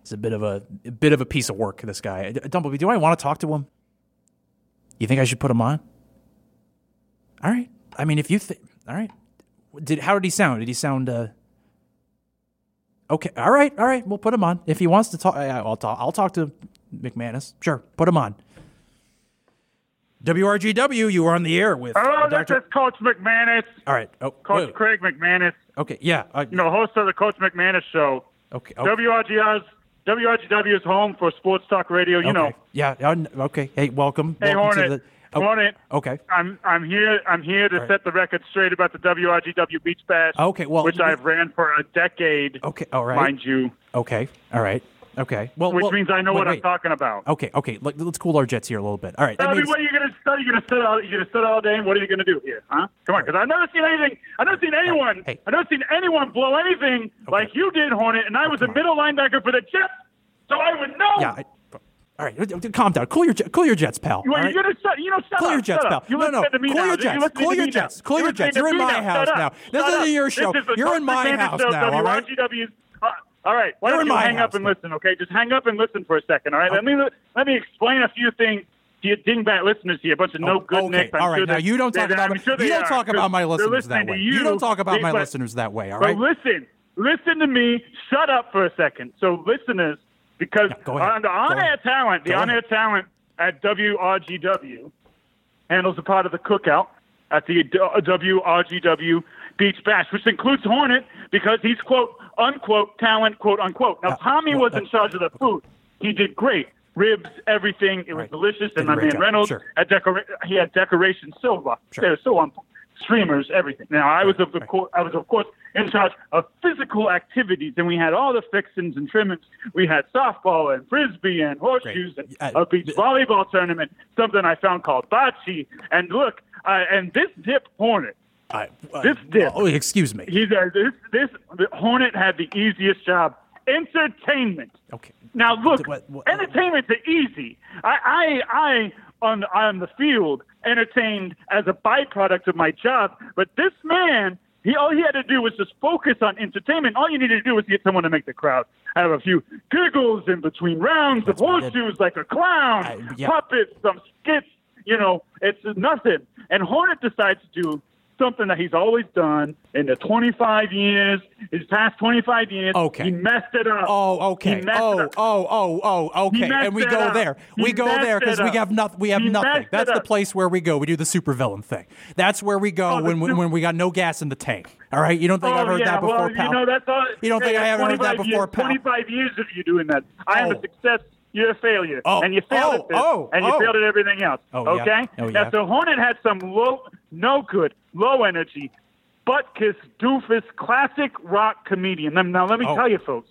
Speaker 2: He's a bit of a, a bit of a piece of work. This guy, Dumblebee. Do I want to talk to him? You think I should put him on? All right. I mean, if you think, all right. Did how did he sound? Did he sound? Uh, okay. All right. All right. We'll put him on if he wants to talk. I'll talk. I'll talk to McManus. Sure. Put him on. WRGW, you are on the air with
Speaker 6: Hello,
Speaker 2: uh,
Speaker 6: this
Speaker 2: Dr.
Speaker 6: is Coach McManus,
Speaker 2: All right. Oh,
Speaker 6: Coach
Speaker 2: whoa.
Speaker 6: Craig McManus,
Speaker 2: Okay. Yeah. Uh,
Speaker 6: you know, host of the Coach McManus Show.
Speaker 2: okay. oh,
Speaker 6: WRGR's WRGW is home for sports talk radio. You
Speaker 2: okay.
Speaker 6: know,
Speaker 2: Yeah. uh, Okay. Hey, welcome.
Speaker 6: Hey,
Speaker 2: welcome to
Speaker 6: Hornet.
Speaker 2: the- oh,
Speaker 6: Hornet.
Speaker 2: Okay.
Speaker 6: I'm I'm here I'm here to
Speaker 2: right.
Speaker 6: set the record straight about the WRGW Beach Bash.
Speaker 2: Okay, well,
Speaker 6: which I've ran for a decade,
Speaker 2: Okay. All right.
Speaker 6: mind you,
Speaker 2: Okay. All right. Okay. Well,
Speaker 6: which
Speaker 2: well,
Speaker 6: means I know
Speaker 2: wait,
Speaker 6: what I'm talking about.
Speaker 2: Okay. Okay. Let, let's cool our jets here a little bit. All right.
Speaker 6: I mean,
Speaker 2: means-
Speaker 6: what are you gonna what are gonna sit all You're gonna sit all day? and What are you gonna do here, huh? Come on, because I've never seen anything. I've never seen anyone.
Speaker 2: Hey.
Speaker 6: I've never seen anyone blow anything like you did, Hornet. And I was a
Speaker 2: come on.
Speaker 6: middle linebacker for the Jets, so I would know.
Speaker 2: yeah. I, all right. Calm down. Cool your cool your jets, pal.
Speaker 6: Well, you're gonna you know, shut
Speaker 2: Cool
Speaker 6: up,
Speaker 2: your jets, pal.
Speaker 6: You
Speaker 2: no, no. Cool
Speaker 6: now.
Speaker 2: your jets.
Speaker 6: listen
Speaker 2: Cool your jets.
Speaker 6: now.
Speaker 2: Cool your jets. You're in my house now. This isn't your show.
Speaker 6: This is the
Speaker 2: You're in my house now. All right.
Speaker 6: All right. Why
Speaker 2: You're
Speaker 6: don't you hang up and listen? Okay, just hang up and listen for a second. All right. Let me let me explain a few things to your dingbat listeners here. A bunch of no
Speaker 2: Oh,
Speaker 6: good
Speaker 2: okay.
Speaker 6: nicks. I'm
Speaker 2: All right.
Speaker 6: sure
Speaker 2: now you don't talk about my,
Speaker 6: sure
Speaker 2: you don't
Speaker 6: are,
Speaker 2: talk about my listeners that way.
Speaker 6: You,
Speaker 2: You don't talk about my
Speaker 6: but-
Speaker 2: listeners that way. all right?
Speaker 6: but listen, listen to me. Shut up for a second. So, listeners, because on the on-air talent, the on-air talent at WRGW handles a part of the cookout at the WRGW Beach Bash, which includes Hornet because he's quote unquote talent quote unquote. Now
Speaker 2: Uh,
Speaker 6: Tommy was
Speaker 2: uh,
Speaker 6: in charge of the food. He did great. Ribs, everything. It was
Speaker 2: Right.
Speaker 6: delicious.
Speaker 2: Did
Speaker 6: And my man
Speaker 2: job.
Speaker 6: Reynolds
Speaker 2: Sure.
Speaker 6: had decora- he had decoration silver.
Speaker 2: Sure.
Speaker 6: They were so on streamers, everything. Now I was of the
Speaker 2: right.
Speaker 6: I was of course in charge of physical activities, and we had all the fixings and trimmings. We had softball and frisbee and horseshoes
Speaker 2: Great.
Speaker 6: and
Speaker 2: Uh,
Speaker 6: a beach volleyball tournament. Something I found called bocce. And look, uh, and this dip Hornet.
Speaker 2: I, uh,
Speaker 6: This dip.
Speaker 2: Oh, excuse me.
Speaker 6: He's a, this this the Hornet had the easiest job. Entertainment.
Speaker 2: Okay.
Speaker 6: Now look,
Speaker 2: What- what-
Speaker 6: entertainment's easy. I, I, I on on the field entertained as a byproduct of my job. But this man, he all he had to do was just focus on entertainment. All you needed to do was get someone to make the crowd have a few giggles in between rounds
Speaker 2: That's
Speaker 6: of
Speaker 2: what I did.
Speaker 6: horseshoes, like a clown,
Speaker 2: I- yeah.
Speaker 6: puppets, some skits. You know, it's nothing. And Hornet decides to do something that he's always done in the 25 years, his past 25 years.
Speaker 2: Okay.
Speaker 6: He messed it up.
Speaker 2: Oh, okay.
Speaker 6: He messed it
Speaker 2: Oh, oh, oh, oh, okay. And we go there.
Speaker 6: He
Speaker 2: We go there because we have nothing. We have
Speaker 6: He
Speaker 2: nothing. That's the place where we go. We do the supervillain thing. That's where we go
Speaker 6: Oh,
Speaker 2: when, when when we got no gas in the tank. All right. You don't think
Speaker 6: oh,
Speaker 2: I've heard
Speaker 6: yeah,
Speaker 2: that before,
Speaker 6: well,
Speaker 2: pal?
Speaker 6: You know, that's all.
Speaker 2: You don't think I haven't heard that before,
Speaker 6: years,
Speaker 2: pal?
Speaker 6: 25 years of you doing that. I am
Speaker 2: Oh.
Speaker 6: a success. You're a failure.
Speaker 2: Oh,
Speaker 6: and you failed
Speaker 2: oh,
Speaker 6: at this,
Speaker 2: oh,
Speaker 6: and you
Speaker 2: oh.
Speaker 6: failed at everything else.
Speaker 2: Oh, yeah.
Speaker 6: okay?
Speaker 2: Oh,
Speaker 6: Now,
Speaker 2: yeah.
Speaker 6: so Hornet had some low, no good, low energy, butt kiss, doofus, classic rock comedian. Now, let me
Speaker 2: Oh.
Speaker 6: tell you, folks.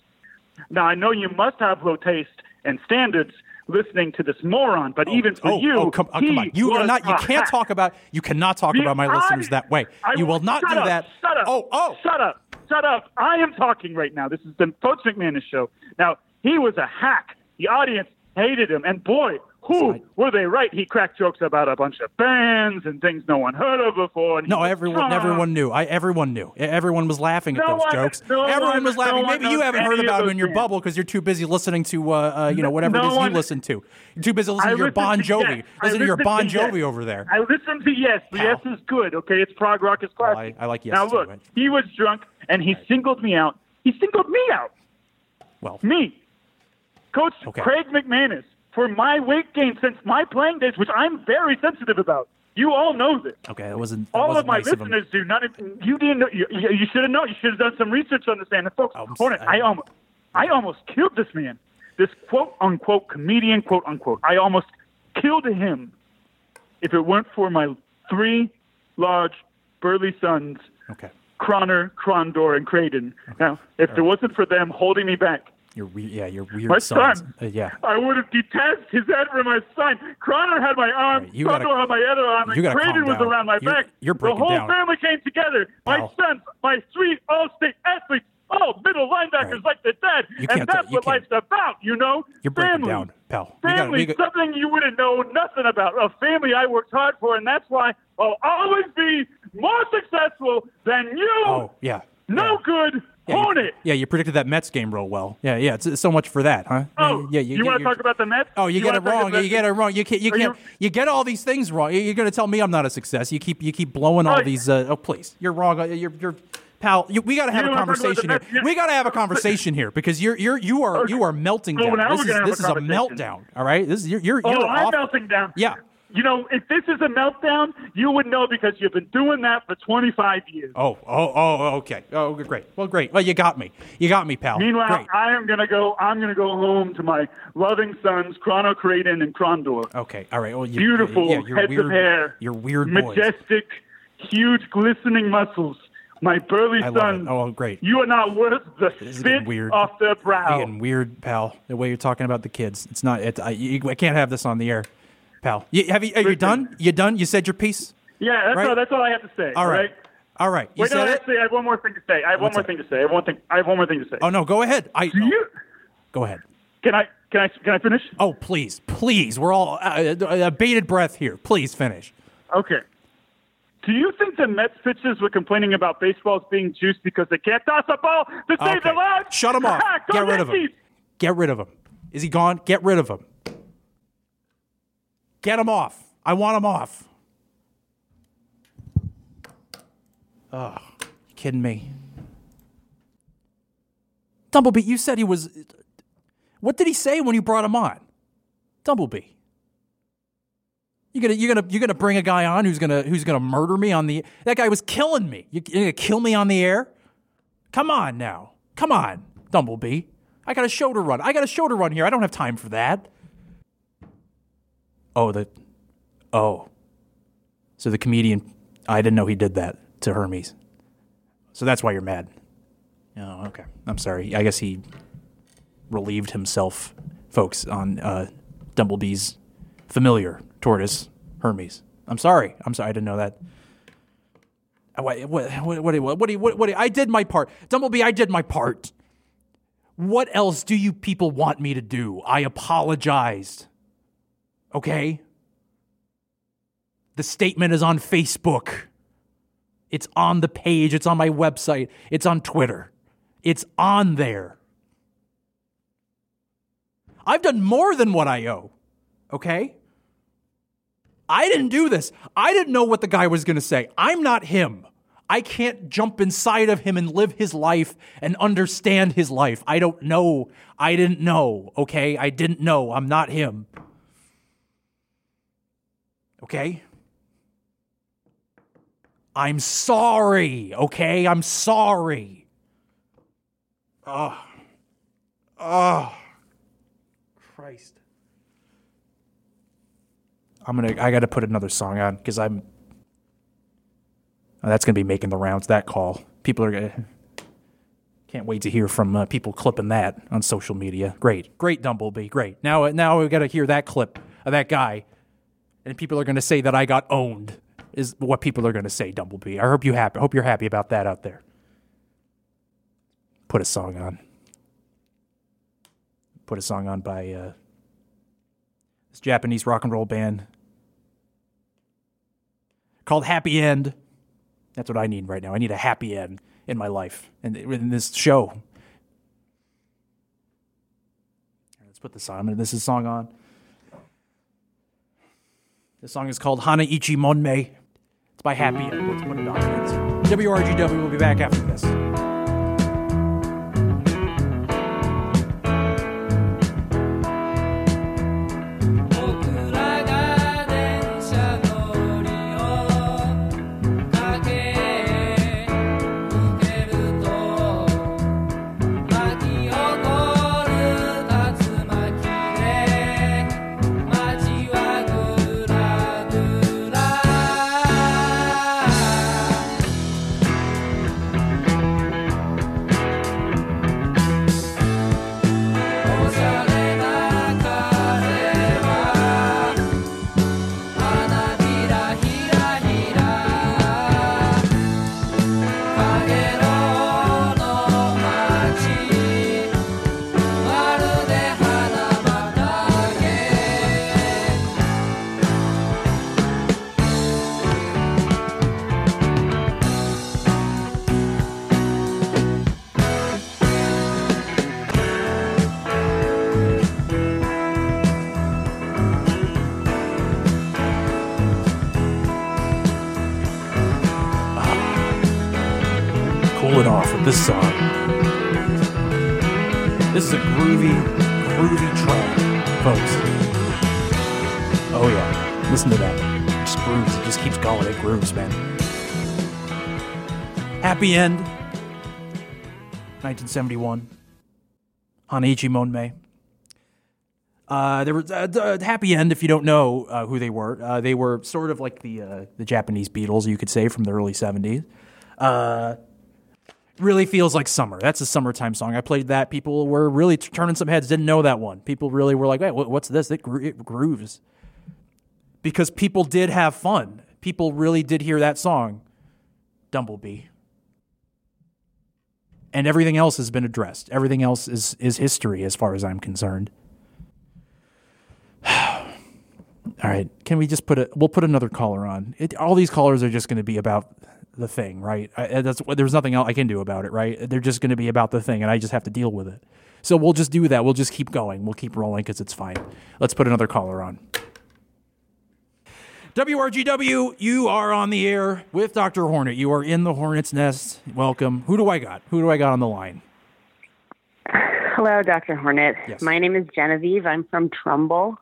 Speaker 6: Now, I know you must have low taste and standards listening to this moron, but oh, even for
Speaker 2: oh,
Speaker 6: you,
Speaker 2: oh, come, oh, come on. You are not. You can't
Speaker 6: hack.
Speaker 2: talk about. You cannot talk
Speaker 6: The-
Speaker 2: about my
Speaker 6: I-
Speaker 2: listeners that way.
Speaker 6: I
Speaker 2: you will not do
Speaker 6: up,
Speaker 2: that.
Speaker 6: Shut up.
Speaker 2: Oh, oh.
Speaker 6: Shut up. Shut up. I am talking right now. This is the Coach McManus show. Now, he was a hack. The audience hated him. And boy, who
Speaker 2: Right.
Speaker 6: were they right? He cracked jokes about a bunch of bands and things no one heard of before. And
Speaker 2: No, everyone, everyone knew. I, everyone knew. Everyone was laughing at
Speaker 6: No
Speaker 2: those
Speaker 6: one-
Speaker 2: jokes.
Speaker 6: no
Speaker 2: everyone
Speaker 6: one-
Speaker 2: was laughing.
Speaker 6: one
Speaker 2: Maybe you haven't heard about them in your
Speaker 6: bands.
Speaker 2: bubble because you're too busy listening to, uh, uh, you know, whatever
Speaker 6: No
Speaker 2: it is
Speaker 6: one-
Speaker 2: you listen to. You're too busy listening to your Bon
Speaker 6: to
Speaker 2: Jovi.
Speaker 6: Yes.
Speaker 2: Listen to your Bon
Speaker 6: to Yes.
Speaker 2: Jovi over there.
Speaker 6: I listened to Yes. Yes is good. Okay, it's prog rock.
Speaker 2: Well,
Speaker 6: classic.
Speaker 2: I- I like Yes
Speaker 6: Now look, he was drunk and he singled me out. He singled me out.
Speaker 2: Well,
Speaker 6: Me, Coach
Speaker 2: Okay.
Speaker 6: Craig McManus, for my weight gain since my playing days, which I'm very sensitive about. You all know this.
Speaker 2: okay, that wasn't. That
Speaker 6: All
Speaker 2: wasn't
Speaker 6: of my
Speaker 2: nice of
Speaker 6: listeners do. Not you didn't. Know, you, you should have known. You should have done some research on this man. And folks,
Speaker 2: I'm
Speaker 6: Hornet,
Speaker 2: s-
Speaker 6: I almost, I almost killed this man. This quote unquote comedian, quote unquote. I almost killed him if it weren't for my three large burly sons,
Speaker 2: Okay,
Speaker 6: Croner, Crondor, and Creighton. Now, if it wasn't for them holding me back,
Speaker 2: you're weird. Yeah, you're weird.
Speaker 6: my
Speaker 2: sons.
Speaker 6: son.
Speaker 2: Uh, yeah.
Speaker 6: I would have detached his head from my son. Croner had my arm,
Speaker 2: Right, you gotta-
Speaker 6: had my other arm,
Speaker 2: you
Speaker 6: and
Speaker 2: gotta calm
Speaker 6: was around my
Speaker 2: You're-
Speaker 6: back.
Speaker 2: you're
Speaker 6: the whole
Speaker 2: down.
Speaker 6: family came together. My
Speaker 2: Pal.
Speaker 6: sons, my three all-state athletes, all middle linebackers
Speaker 2: Right.
Speaker 6: like the dad.
Speaker 2: You
Speaker 6: and that's
Speaker 2: you
Speaker 6: what
Speaker 2: can't-
Speaker 6: life's about, you know?
Speaker 2: You're breaking
Speaker 6: family.
Speaker 2: down, pal. Gotta-
Speaker 6: Family,
Speaker 2: we got-
Speaker 6: something you wouldn't know nothing about. A family I worked hard for, and that's why I'll always be more successful than you.
Speaker 2: Oh, yeah.
Speaker 6: No
Speaker 2: yeah.
Speaker 6: good
Speaker 2: Yeah, you- yeah, you predicted that Mets game real well. Yeah, yeah. It's, so much for that, huh?
Speaker 6: Oh,
Speaker 2: yeah.
Speaker 6: you, want to talk about the Mets?
Speaker 2: Oh, you, get
Speaker 6: wanna
Speaker 2: it wrong. You get it wrong. You can't. You can't. You,
Speaker 6: you-
Speaker 2: get all these things wrong. You're going to tell me I'm not a success. You keep. You keep blowing all
Speaker 6: Oh,
Speaker 2: these. Uh, oh, please. You're wrong. Uh, You're. You're. Pal, you, we got to have a
Speaker 6: wanna talk about the
Speaker 2: conversation here.
Speaker 6: Yeah.
Speaker 2: We got to have a conversation here because you're you're you are you are melting
Speaker 6: Oh,
Speaker 2: down. This is this
Speaker 6: a
Speaker 2: is a meltdown. All right. This is you're you're,
Speaker 6: Oh,
Speaker 2: you're
Speaker 6: I'm melting down.
Speaker 2: Yeah.
Speaker 6: You know, if this is a meltdown, you would know because you've been doing that for 25 years.
Speaker 2: Oh, oh, oh, okay. Oh, great. Well, great. Well, you got me. You got me, pal.
Speaker 6: Meanwhile,
Speaker 2: great.
Speaker 6: I am gonna go. I'm gonna go home to my loving sons, Chrono Creighton and Crondor.
Speaker 2: Okay. All right. Well, you,
Speaker 6: Beautiful
Speaker 2: yeah, you're
Speaker 6: heads
Speaker 2: weird,
Speaker 6: of hair,
Speaker 2: You're weird boys.
Speaker 6: majestic, huge, glistening muscles. My burly
Speaker 2: I love Oh, great.
Speaker 6: You are not worth the
Speaker 2: This
Speaker 6: spit
Speaker 2: weird.
Speaker 6: off their brow.
Speaker 2: getting weird, pal. The way you're talking about the kids. It's not. It, I, you, I can't have this on the air, pal. You, have you? Are you done? You done? You said your piece.
Speaker 6: Yeah, that's
Speaker 2: Right?
Speaker 6: all. That's all I have to say.
Speaker 2: All right. All right. You
Speaker 6: Wait, no, actually, I have one more thing to say. I have
Speaker 2: What's
Speaker 6: one more
Speaker 2: that?
Speaker 6: thing to say. I have one thing. I have one more thing to say.
Speaker 2: Oh no. Go ahead. I.
Speaker 6: Do you?
Speaker 2: Go ahead.
Speaker 6: Can I? Can I? Can I finish?
Speaker 2: Oh please, please. We're all uh, uh, bated breath here. Please finish.
Speaker 6: Okay. Do you think the Mets pitchers were complaining about baseballs being juiced because they can't toss a ball to save
Speaker 2: Okay.
Speaker 6: their lives?
Speaker 2: Shut him off. Get rid of him. Get rid of him. Is he gone? Get rid of him. Get him off. I want him off. Oh, you kidding me? Dumblebee, you said he was. What did he say when you brought him on? Dumblebee. You're gonna you're gonna you're gonna bring a guy on who's gonna who's gonna murder me on the that guy was killing me. You, you gonna kill me on the air? Come on now, come on, Dumblebee. I got a show to run. I got a show to run here. I don't have time for that. Oh the, oh. So the comedian, I didn't know he did that to Hermes. So that's why you're mad. Oh, okay. I'm sorry. I guess he relieved himself, folks, on uh, Dumblebee's familiar tortoise, Hermes. I'm sorry. I'm sorry. I didn't know that. Uh, What, what, what, what, what, what, what, what, I did my part. Dumblebee, I did my part. What else do you people want me to do? I apologized. Okay? The statement is on Facebook. It's on the page. It's on my website. It's on Twitter. It's on there. I've done more than what I owe. Okay? I didn't do this. I didn't know what the guy was going to say. I'm not him. I can't jump inside of him and live his life and understand his life. I don't know. I didn't know. Okay? I didn't know. I'm not him. Okay? I'm sorry. Okay? I'm sorry. Oh. Oh. Christ. I'm gonna. I got to put another song on because I'm. oh, that's gonna be making the rounds. That call. People are gonna. Can't wait to hear from uh, people clipping that on social media. Great, great, Dumblebee. Great. Now, now we got to hear that clip of that guy, and people are gonna say that I got owned. Is what people are gonna say, Dumblebee. I hope you happy. Hope you're happy about that out there. Put a song on. Put a song on by uh, this Japanese rock and roll band called Happy End. That's what I need right now. I need a happy end in my life and in this show. Let's put this on. This is song on. This song is called Hana Ichi Monme. It's by Happy. WRGW will be back after this.「Happy End, 1971. Hanichi Monmei. Uh, there was uh, the Happy End. If you don't know uh, who they were, uh, they were sort of like the uh, the Japanese Beatles, you could say, from the early '70s. Uh, really feels like summer. That's a summertime song. I played that. People were really t- turning some heads. Didn't know that one. People really were like, "Wait, what, what's this? It, gro- it grooves." Because people did have fun. People really did hear that song, Dumblebee. And everything else has been addressed. Everything else is is history, as far as I'm concerned. All right, can we just put a? We'll put another caller on. It, all these callers are just going to be about the thing, right? I, that's there's nothing else I can do about it, right? They're just going to be about the thing, and I just have to deal with it. So we'll just do that. We'll just keep going. We'll keep rolling because it's fine. Let's put another caller on. WRGW, you are on the air with Dr. Hornet. You are in the Hornet's Nest. Welcome. Who do I got? Who do I got on the line?
Speaker 7: Hello, Dr. Hornet.
Speaker 2: Yes.
Speaker 7: My name is Genevieve. I'm from Trumbull.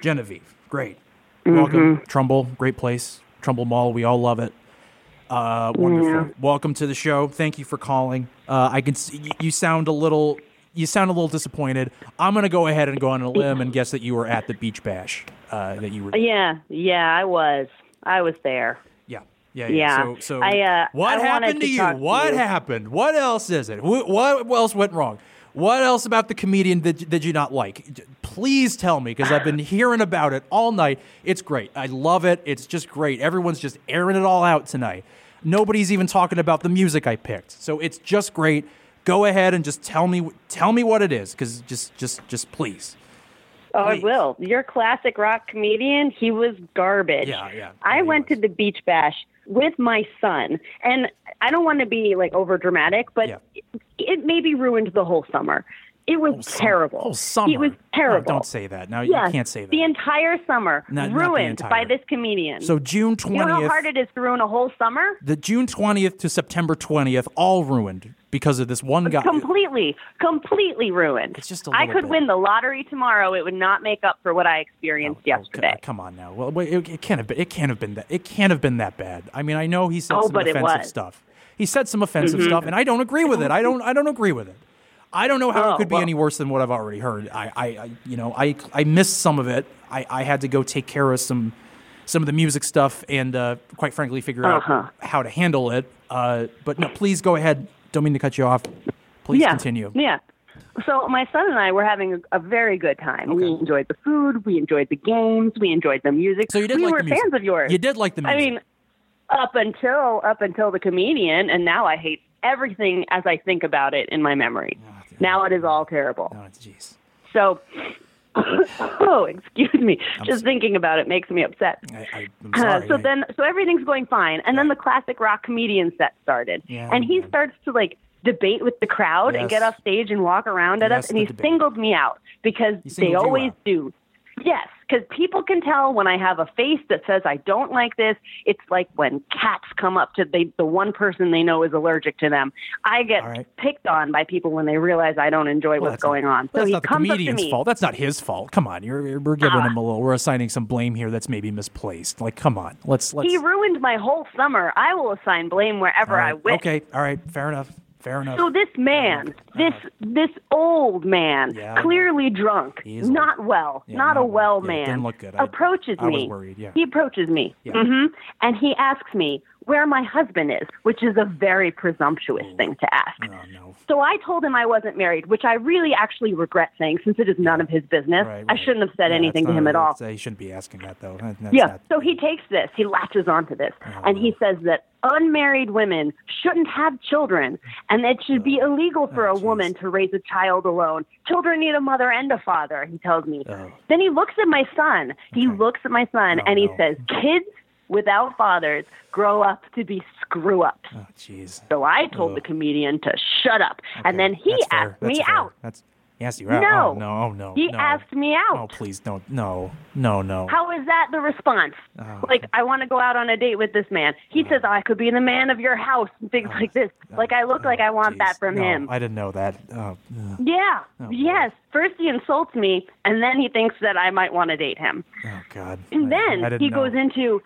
Speaker 2: Genevieve. Great. welcome Trumbull, great place. Trumbull Mall, we all love it. Uh, wonderful. Welcome to the show. Thank you for calling. Uh, I can see you sound a little you sound a little disappointed. I'm gonna go ahead and go on a limb and guess that you were at the beach bash. Uh, that you were.
Speaker 8: Yeah, yeah, I was. I was there.
Speaker 2: Yeah. Yeah.
Speaker 8: Yeah.
Speaker 2: So, so
Speaker 8: I, uh,
Speaker 2: what
Speaker 8: I
Speaker 2: happened to,
Speaker 8: to
Speaker 2: you?
Speaker 8: to
Speaker 2: what
Speaker 8: you.
Speaker 2: happened? What else is it? Wh- What else went wrong? What else about the comedian did, did you not like? Please tell me because I've been hearing about it all night. It's great. I love it. It's just great. Everyone's just airing it all out tonight. Nobody's even talking about the music I picked. So it's just great. Go ahead and just tell me tell me what it is cuz just just just please.
Speaker 8: Oh, I
Speaker 2: Please.
Speaker 8: will. Your classic rock comedian, he was garbage.
Speaker 2: Yeah, yeah.
Speaker 8: I went to the beach bash with my son, and I don't want to be like over dramatic, but
Speaker 2: Yeah.
Speaker 8: it, it maybe ruined the whole summer. It was
Speaker 2: summer-
Speaker 8: terrible.
Speaker 2: Whole summer.
Speaker 8: It was terrible.
Speaker 2: don't say that. Now
Speaker 8: Yes,
Speaker 2: you can't say that.
Speaker 8: The entire summer
Speaker 2: Not- not
Speaker 8: ruined
Speaker 2: entire.
Speaker 8: by this comedian.
Speaker 2: so June
Speaker 8: you know how
Speaker 2: 20th
Speaker 8: hard it is to ruin a whole summer?
Speaker 2: the June 20th to September 20th all ruined because of this one guy.
Speaker 8: completely, completely ruined.
Speaker 2: It's just a
Speaker 8: I
Speaker 2: little I
Speaker 8: could
Speaker 2: bit.
Speaker 8: win the lottery tomorrow. It would not make up for what I experienced
Speaker 2: Oh, oh,
Speaker 8: yesterday.
Speaker 2: c- come on now. Well, wait, it, it can't have been. It can't have been that. It can't have been that bad. I mean, I know he said
Speaker 8: Oh,
Speaker 2: some offensive.
Speaker 8: Mm-hmm.
Speaker 2: stuff. He said some offensive stuff, and I don't agree with it. I don't. I don't agree with it. I don't know how it
Speaker 8: Oh,
Speaker 2: could be
Speaker 8: well.
Speaker 2: any worse than what I've already heard. I, I, I you know, I, I missed some of it. I, I had to go take care of some, some of the music stuff, and uh, quite frankly, figure
Speaker 8: Uh-huh.
Speaker 2: out how to handle it. Uh, but no, please go ahead. Don't mean to cut you off. Please
Speaker 8: yeah.
Speaker 2: continue.
Speaker 8: Yeah. So my son and I were having a, a very good time. We enjoyed the food, we enjoyed the games, we enjoyed the music.
Speaker 2: So you did
Speaker 8: we
Speaker 2: like
Speaker 8: were
Speaker 2: the music.
Speaker 8: fans of yours.
Speaker 2: You did like the music.
Speaker 8: I mean, up until up until the comedian, and now I hate everything as I think about it in my memory. Now it is all terrible.
Speaker 2: oh, jeez.
Speaker 8: So, oh, excuse me. Just thinking about it makes me upset.
Speaker 2: I, I, I'm
Speaker 8: Uh, so
Speaker 2: I-
Speaker 8: then, so everything's going fine, and then the classic rock comedian set started,
Speaker 2: Yeah,
Speaker 8: and he
Speaker 2: yeah.
Speaker 8: starts to like debate with the crowd and get off stage and walk around at
Speaker 2: Yes,
Speaker 8: us, and he
Speaker 2: debate.
Speaker 8: singled me out because they always do. Yes, because people can tell when I have a face that says I don't like this. It's like when cats come up to they, the one person they know is allergic to them. I get
Speaker 2: right.
Speaker 8: picked on by people when they realize I don't enjoy
Speaker 2: Well,
Speaker 8: what's
Speaker 2: that's not-
Speaker 8: going on.
Speaker 2: well,
Speaker 8: so
Speaker 2: that's
Speaker 8: he
Speaker 2: not the
Speaker 8: comes up to
Speaker 2: comedian's
Speaker 8: me.
Speaker 2: fault. That's not his fault. Come on, you're we're giving
Speaker 8: Ah.
Speaker 2: him a little. We're assigning some blame here that's maybe misplaced. Like, come on, let's let's.
Speaker 8: He ruined my whole summer. I will assign blame wherever
Speaker 2: all
Speaker 8: I
Speaker 2: right.
Speaker 8: wish.
Speaker 2: Okay, all right, fair enough. Fair enough.
Speaker 8: So this man, this this old man,
Speaker 2: Yeah,
Speaker 8: clearly drunk, not well,
Speaker 2: Yeah,
Speaker 8: not,
Speaker 2: not
Speaker 8: a
Speaker 2: well.
Speaker 8: well
Speaker 2: Yeah,
Speaker 8: man,
Speaker 2: didn't look good. I-
Speaker 8: approaches
Speaker 2: I was
Speaker 8: me.
Speaker 2: worried, yeah.
Speaker 8: He approaches me,
Speaker 2: Yeah.
Speaker 8: hmm and he asks me where my husband is, which is a very presumptuous oh. thing to ask.
Speaker 2: oh no.
Speaker 8: So I told him I wasn't married, which I really actually regret saying since it is none of his business.
Speaker 2: Right,
Speaker 8: I shouldn't have said
Speaker 2: Yeah,
Speaker 8: anything to him at all.
Speaker 2: He shouldn't be asking that though. That's
Speaker 8: Yeah.
Speaker 2: not-
Speaker 8: So he takes this, he latches onto this,
Speaker 2: Oh,
Speaker 8: and he says that unmarried women shouldn't have children, and it should be oh. illegal for
Speaker 2: Oh,
Speaker 8: a woman to raise a child alone. Children need a mother and a father, he tells me.
Speaker 2: Oh.
Speaker 8: Then he looks at my son. He
Speaker 2: Okay.
Speaker 8: looks at my son,
Speaker 2: Oh,
Speaker 8: and he
Speaker 2: no.
Speaker 8: says, Kids without fathers grow up to be screw ups.
Speaker 2: Oh jeez.
Speaker 8: So I told the comedian to shut up,
Speaker 2: Okay,
Speaker 8: and then he
Speaker 2: that's fair.
Speaker 8: asked me
Speaker 2: That's fair.
Speaker 8: out.
Speaker 2: That's he asked you out.
Speaker 8: No.
Speaker 2: Oh, no. Oh, no.
Speaker 8: He
Speaker 2: no.
Speaker 8: asked me out.
Speaker 2: Oh please don't. No. No. No.
Speaker 8: How is that the response?
Speaker 2: Oh.
Speaker 8: Like, I want to go out on a date with this man. He uh-huh. says I could be the man of your house and things oh, like this. Oh, like, I look like I want oh,
Speaker 2: Jeez.
Speaker 8: that from
Speaker 2: No,
Speaker 8: him.
Speaker 2: I didn't know that. Oh.
Speaker 8: Yeah.
Speaker 2: Oh,
Speaker 8: yes. First he insults me, and then he thinks that I might want to date him.
Speaker 2: oh God.
Speaker 8: And
Speaker 2: I- I
Speaker 8: then
Speaker 2: didn't
Speaker 8: he
Speaker 2: know.
Speaker 8: goes into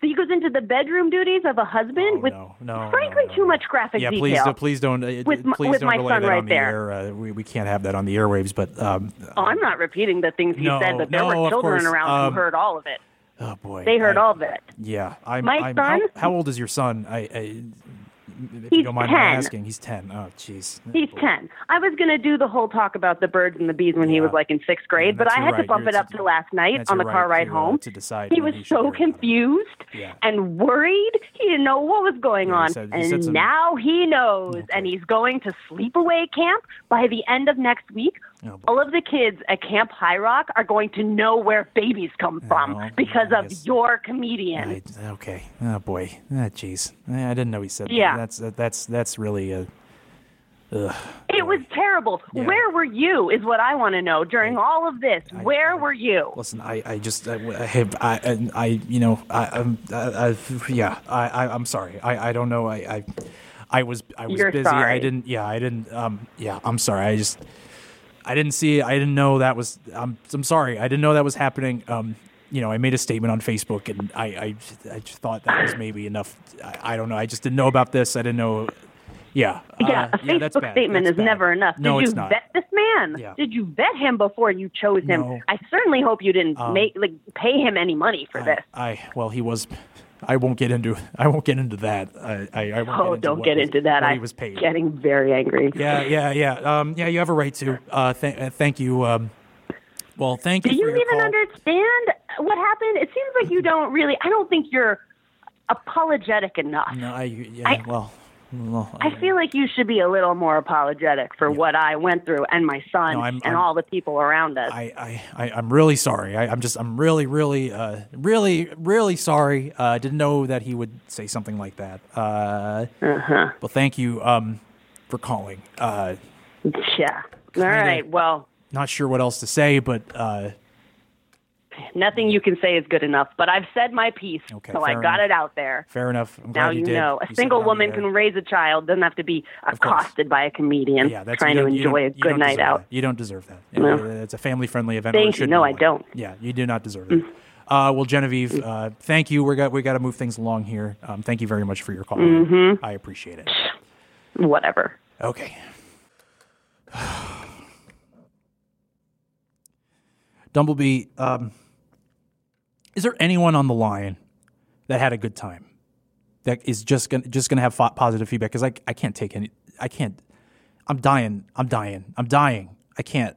Speaker 8: he goes into the bedroom duties of a husband
Speaker 2: Oh,
Speaker 8: with
Speaker 2: no, no,
Speaker 8: frankly
Speaker 2: no,
Speaker 8: too much graphic
Speaker 2: yeah,
Speaker 8: detail.
Speaker 2: please, uh, please don't. Uh,
Speaker 8: With
Speaker 2: please
Speaker 8: with
Speaker 2: don't
Speaker 8: my
Speaker 2: relay
Speaker 8: son
Speaker 2: that
Speaker 8: right
Speaker 2: on the
Speaker 8: there.
Speaker 2: air. Uh, we, we can't have that on the airwaves. But um,
Speaker 8: Oh, I'm not repeating the things he said, but there were children around
Speaker 2: Um,
Speaker 8: who heard all of it.
Speaker 2: oh boy,
Speaker 8: They heard
Speaker 2: I-
Speaker 8: all of it.
Speaker 2: Yeah, I'm.
Speaker 8: My
Speaker 2: I'm,
Speaker 8: son-
Speaker 2: How, how old is your son? I. I if you
Speaker 8: He's
Speaker 2: don't mind
Speaker 8: 10.
Speaker 2: asking, he's ten. Oh, jeez.
Speaker 8: He's 10. I was going to do the whole talk about the birds and the bees when he was like in sixth grade,
Speaker 2: Yeah,
Speaker 8: but I had to bump
Speaker 2: You're-
Speaker 8: it up to last night on the
Speaker 2: your
Speaker 8: car
Speaker 2: right
Speaker 8: ride
Speaker 2: to, uh,
Speaker 8: home.
Speaker 2: to decide
Speaker 8: He was
Speaker 2: you should
Speaker 8: so
Speaker 2: hear about it.
Speaker 8: confused
Speaker 2: Yeah.
Speaker 8: and worried. He didn't know what was going
Speaker 2: Yeah, he
Speaker 8: on.
Speaker 2: said- he
Speaker 8: and
Speaker 2: some-
Speaker 8: now he knows,
Speaker 2: Okay.
Speaker 8: and he's going to sleepaway camp by the end of next week.
Speaker 2: Oh.
Speaker 8: All of the kids at Camp High Rock are going to know where babies come from
Speaker 2: Oh,
Speaker 8: because of
Speaker 2: yes.
Speaker 8: your comedian.
Speaker 2: I, okay. Oh boy. Ah, jeez. I didn't know he said
Speaker 8: Yeah.
Speaker 2: that. That's that's that's really a. Ugh.
Speaker 8: It was terrible.
Speaker 2: Yeah.
Speaker 8: Where were you? Is what I want to know during all of this. Where were you?
Speaker 2: Listen, I, I just I, I have I, I I you know I I'm I, I, yeah I, I I'm sorry I, I don't know I, I I was I was
Speaker 8: You're
Speaker 2: busy I didn't yeah I didn't um yeah I'm sorry I just I didn't see I didn't know that was I'm I'm sorry I didn't know that was happening um you know, I made a statement on Facebook, and I, I, I just thought that was maybe enough. I, I don't know. I just didn't know about this. I didn't know. Yeah.
Speaker 8: Yeah,
Speaker 2: uh,
Speaker 8: a
Speaker 2: that's
Speaker 8: Facebook
Speaker 2: bad.
Speaker 8: statement
Speaker 2: That's
Speaker 8: is
Speaker 2: bad.
Speaker 8: never enough.
Speaker 2: No,
Speaker 8: Did
Speaker 2: it's
Speaker 8: you
Speaker 2: not.
Speaker 8: vet this man?
Speaker 2: Yeah.
Speaker 8: Did you vet him before you chose him?
Speaker 2: No.
Speaker 8: I certainly hope you didn't
Speaker 2: Um,
Speaker 8: make like pay him any money for this.
Speaker 2: I well, he was. I won't get into. I won't get into that. I, I, I won't
Speaker 8: Oh,
Speaker 2: get into
Speaker 8: don't get
Speaker 2: was-
Speaker 8: into that. I'm
Speaker 2: was paid.
Speaker 8: getting very angry.
Speaker 2: Yeah, yeah, yeah. Um, yeah, you have a right to. Uh, th- uh, thank you. Um, well, thank you. Do you.
Speaker 8: even
Speaker 2: call.
Speaker 8: understand what happened? It seems like you don't really. I don't think you're apologetic enough.
Speaker 2: No, I. Yeah.
Speaker 8: I-
Speaker 2: well, well,
Speaker 8: I feel like you should be a little more apologetic for what I went through and my son
Speaker 2: No, I'm-
Speaker 8: and
Speaker 2: I'm-
Speaker 8: all the people around us.
Speaker 2: I, I, I, I'm really sorry. I, I'm just, I'm really, really, uh, really, really sorry. Uh, I didn't know that he would say something like that. Uh,
Speaker 8: uh-huh.
Speaker 2: Well, thank you um, for calling. Uh,
Speaker 8: Yeah. All right. Well,
Speaker 2: not sure what else to say, but uh,
Speaker 8: nothing you can say is good enough. But I've said my piece,
Speaker 2: Okay,
Speaker 8: so I got
Speaker 2: enough.
Speaker 8: it out there.
Speaker 2: fair enough. I'm
Speaker 8: Now
Speaker 2: glad
Speaker 8: you,
Speaker 2: you
Speaker 8: know. A
Speaker 2: You
Speaker 8: single
Speaker 2: it on the
Speaker 8: woman can raise a child, doesn't have to be accosted by a comedian
Speaker 2: Yeah, that's
Speaker 8: trying to enjoy a good night out.
Speaker 2: that. You don't deserve that.
Speaker 8: No.
Speaker 2: It's a family-friendly event.
Speaker 8: Thank you. No, I don't.
Speaker 2: Yeah, you do not deserve it. Uh, well, Genevieve, uh, thank you. We got we got to move things along here. Um, thank you very much for your call.
Speaker 8: Mhm.
Speaker 2: I appreciate it.
Speaker 8: Whatever.
Speaker 2: Okay. Dumblebee, um, is there anyone on the line that had a good time that is just gonna just gonna have positive feedback? Because I I can't take any. I can't. I'm dying. I'm dying. I'm dying. I can't.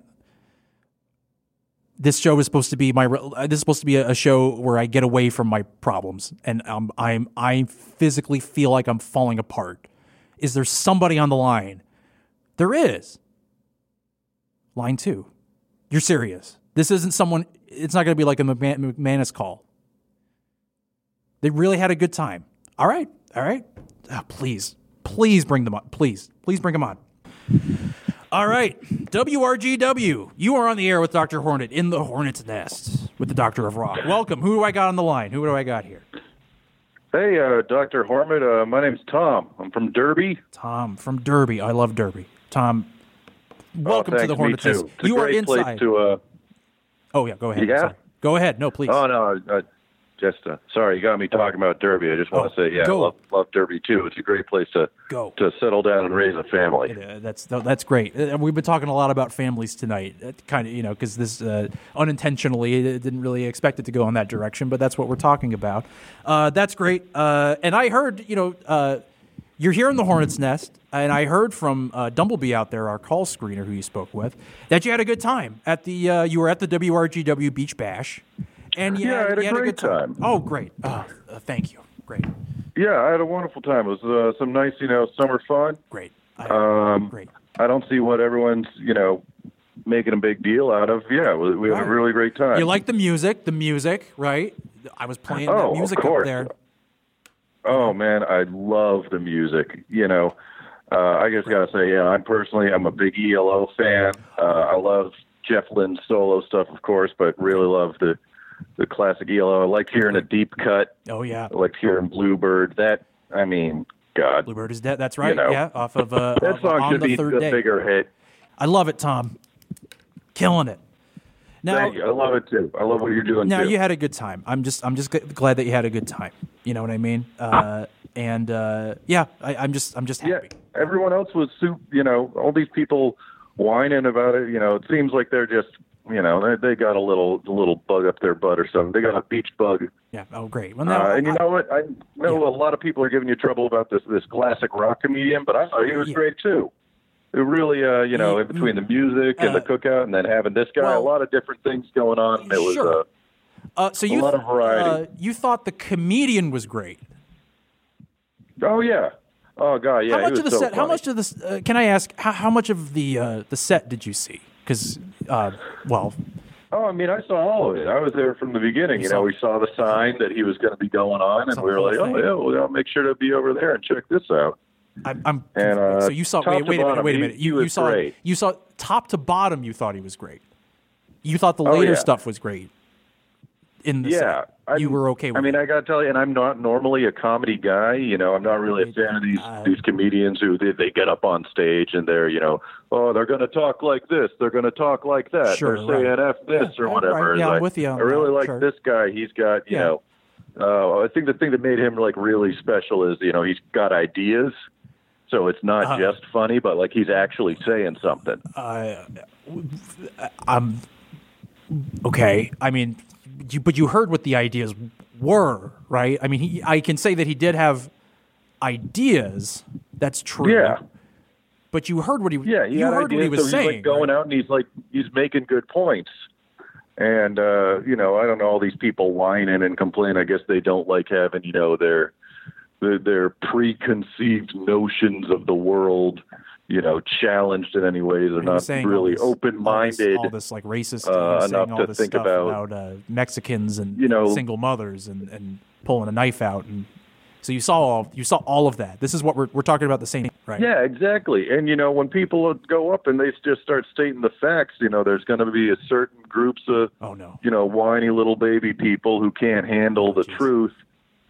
Speaker 2: This show is supposed to be my. uh, This is supposed to be a, show where I get away from my problems, and um, I'm I physically feel like I'm falling apart. Is there somebody on the line? There is. Line two. You're serious. This isn't someone. It's not going to be like a McMahon, McManus call. They really had a good time. All right. All right. Ah, please, please bring them on. Please, please bring them on. All right. WRGW. You are on the air with Dr. Hornet in the Hornet's Nest with the Doctor of Rock. Welcome. Who do I got on the line? Who do I got here?
Speaker 9: Hey, uh, Dr. Hornet, Uh, my name's Tom. I'm from Derby.
Speaker 2: Tom from Derby. I love Derby. Tom, welcome
Speaker 9: oh,
Speaker 2: to the Hornet's Nest. You are inside.
Speaker 9: Place to, uh,
Speaker 2: Oh yeah, go ahead.
Speaker 9: Yeah?
Speaker 2: Go ahead. No, please.
Speaker 9: Oh no, uh, just uh, sorry, you got me talking about Derby. I just want to say, yeah, I
Speaker 2: go.
Speaker 9: love, love Derby too. It's a great place to
Speaker 2: Go.
Speaker 9: to settle down and raise a family.
Speaker 2: Uh, that's that's great. Uh, we've been talking a lot about families tonight. Kind of, you know, because this uh, unintentionally it didn't really expect it to go in that direction, but that's what we're talking about. Uh, that's great. Uh, and I heard, you know, uh, you're here in the Hornet's Nest, and I heard from uh, Dumblebee out there, our call screener who you spoke with, that you had a good time at the. Uh, you were at the WRGW Beach Bash, and you
Speaker 9: Yeah,
Speaker 2: had,
Speaker 9: I had a
Speaker 2: you had a
Speaker 9: great
Speaker 2: good time. Oh, great! Oh, uh, thank you. Great.
Speaker 9: Yeah, I had a wonderful time. It was uh, some nice, you know, summer fun.
Speaker 2: Great.
Speaker 9: Um,
Speaker 2: great.
Speaker 9: I don't see what everyone's, you know, making a big deal out of. Yeah, we, we had
Speaker 2: Right.
Speaker 9: a really great time.
Speaker 2: You like the music, the music, right? I was playing
Speaker 9: Oh, of
Speaker 2: music up there.
Speaker 9: Oh man, I love the music. You know, uh, I just gotta say, yeah, I'm personally, I'm a big ELO fan. Uh, I love Jeff Lynne's solo stuff, of course, but really love the the classic ELO. I like hearing a deep cut.
Speaker 2: Oh yeah,
Speaker 9: I like hearing Bluebird. That, I mean, God,
Speaker 2: Bluebird is dead. That's right.
Speaker 9: You know.
Speaker 2: yeah, off of uh,
Speaker 9: that song
Speaker 2: on
Speaker 9: should
Speaker 2: the
Speaker 9: be
Speaker 2: third
Speaker 9: a
Speaker 2: day.
Speaker 9: bigger hit.
Speaker 2: I love it, Tom. Killing it. Now,
Speaker 9: Thank you. I love it too. I love what you're doing
Speaker 2: now
Speaker 9: too.
Speaker 2: you had a good time. I'm just, I'm just glad that you had a good time. You know what I mean? Uh, and uh, yeah, I, I'm just, I'm just happy.
Speaker 9: Yeah, everyone else was soup. You know, all these people whining about it. You know, it seems like they're just, you know, they, they got a little, a little bug up their butt or something. They got a beach bug.
Speaker 2: Yeah. Oh, great. Well, now,
Speaker 9: uh, and you know what? I know a lot of people are giving you trouble about this this classic rock comedian, but I thought he was great too. It really, uh, you know, in between the music and the cookout, and then having this guy, a lot of different things going on. It was
Speaker 2: Sure.
Speaker 9: uh,
Speaker 2: uh, so
Speaker 9: a
Speaker 2: you,
Speaker 9: lot of variety.
Speaker 2: Uh, you thought the comedian was great.
Speaker 9: oh yeah, oh god, yeah.
Speaker 2: how much of the
Speaker 9: so
Speaker 2: set? How much of this? Uh, can I ask? How, how much of the uh, the set did you see? Because, uh, well,
Speaker 9: Oh, I mean, I saw all of it. I was there from the beginning. You know, we saw the sign that he was going to be going on, and we
Speaker 2: the
Speaker 9: were like, "Oh, yeah, well, I'll make sure to be over there and check this out."
Speaker 2: I'm, I'm
Speaker 9: And uh,
Speaker 2: so you saw. Wait, wait a minute. Wait a minute.
Speaker 9: he
Speaker 2: You, you saw.
Speaker 9: great.
Speaker 2: You saw top to bottom. You thought he was great. You thought the
Speaker 9: Oh,
Speaker 2: later
Speaker 9: yeah.
Speaker 2: stuff was great. in the
Speaker 9: yeah.
Speaker 2: You were okay with
Speaker 9: I mean, I got to tell you, and I'm not normally a comedy guy. You know, I'm not really a fan of these
Speaker 2: Uh,
Speaker 9: these comedians who they, they get up on stage and they're, you know, oh, they're going to talk like this, they're going to talk like that,
Speaker 2: Sure,
Speaker 9: they're saying
Speaker 2: right.
Speaker 9: f this
Speaker 2: Yeah,
Speaker 9: or whatever.
Speaker 2: right. Yeah, I'm
Speaker 9: like,
Speaker 2: with you
Speaker 9: I really
Speaker 2: that,
Speaker 9: like
Speaker 2: sure.
Speaker 9: this guy. He's got, you
Speaker 2: Yeah.
Speaker 9: know, uh, I think the thing that made him like really special is, you know, he's got ideas. So it's not
Speaker 2: Uh-huh.
Speaker 9: just funny, but like he's actually saying something.
Speaker 2: Uh, I'm okay. I mean, you, but you heard what the ideas were, right? I mean, he, I can say that he did have ideas. That's true.
Speaker 9: Yeah.
Speaker 2: But you heard what he.
Speaker 9: Yeah, he
Speaker 2: you heard
Speaker 9: ideas,
Speaker 2: what he was
Speaker 9: so he's
Speaker 2: saying.
Speaker 9: like going out and he's like he's making good points. And uh, you know, I don't know all these people whining and complaining. I guess they don't like having you know their their, their preconceived notions of the world, you know, challenged in any way. They're not really
Speaker 2: this-
Speaker 9: open-minded.
Speaker 2: all this like racist
Speaker 9: uh,
Speaker 2: saying
Speaker 9: enough
Speaker 2: all
Speaker 9: to
Speaker 2: this
Speaker 9: think
Speaker 2: stuff
Speaker 9: about.
Speaker 2: uh, Mexicans and
Speaker 9: You know-
Speaker 2: single mothers and, and pulling a knife out and so you saw all you saw all of that. This is what we're we're talking about the same right?
Speaker 9: Yeah, exactly. And you know, when people go up and they just start stating the facts, you know, there's going to be a certain groups of,
Speaker 2: oh no,
Speaker 9: you know, whiny little baby people who can't handle the truth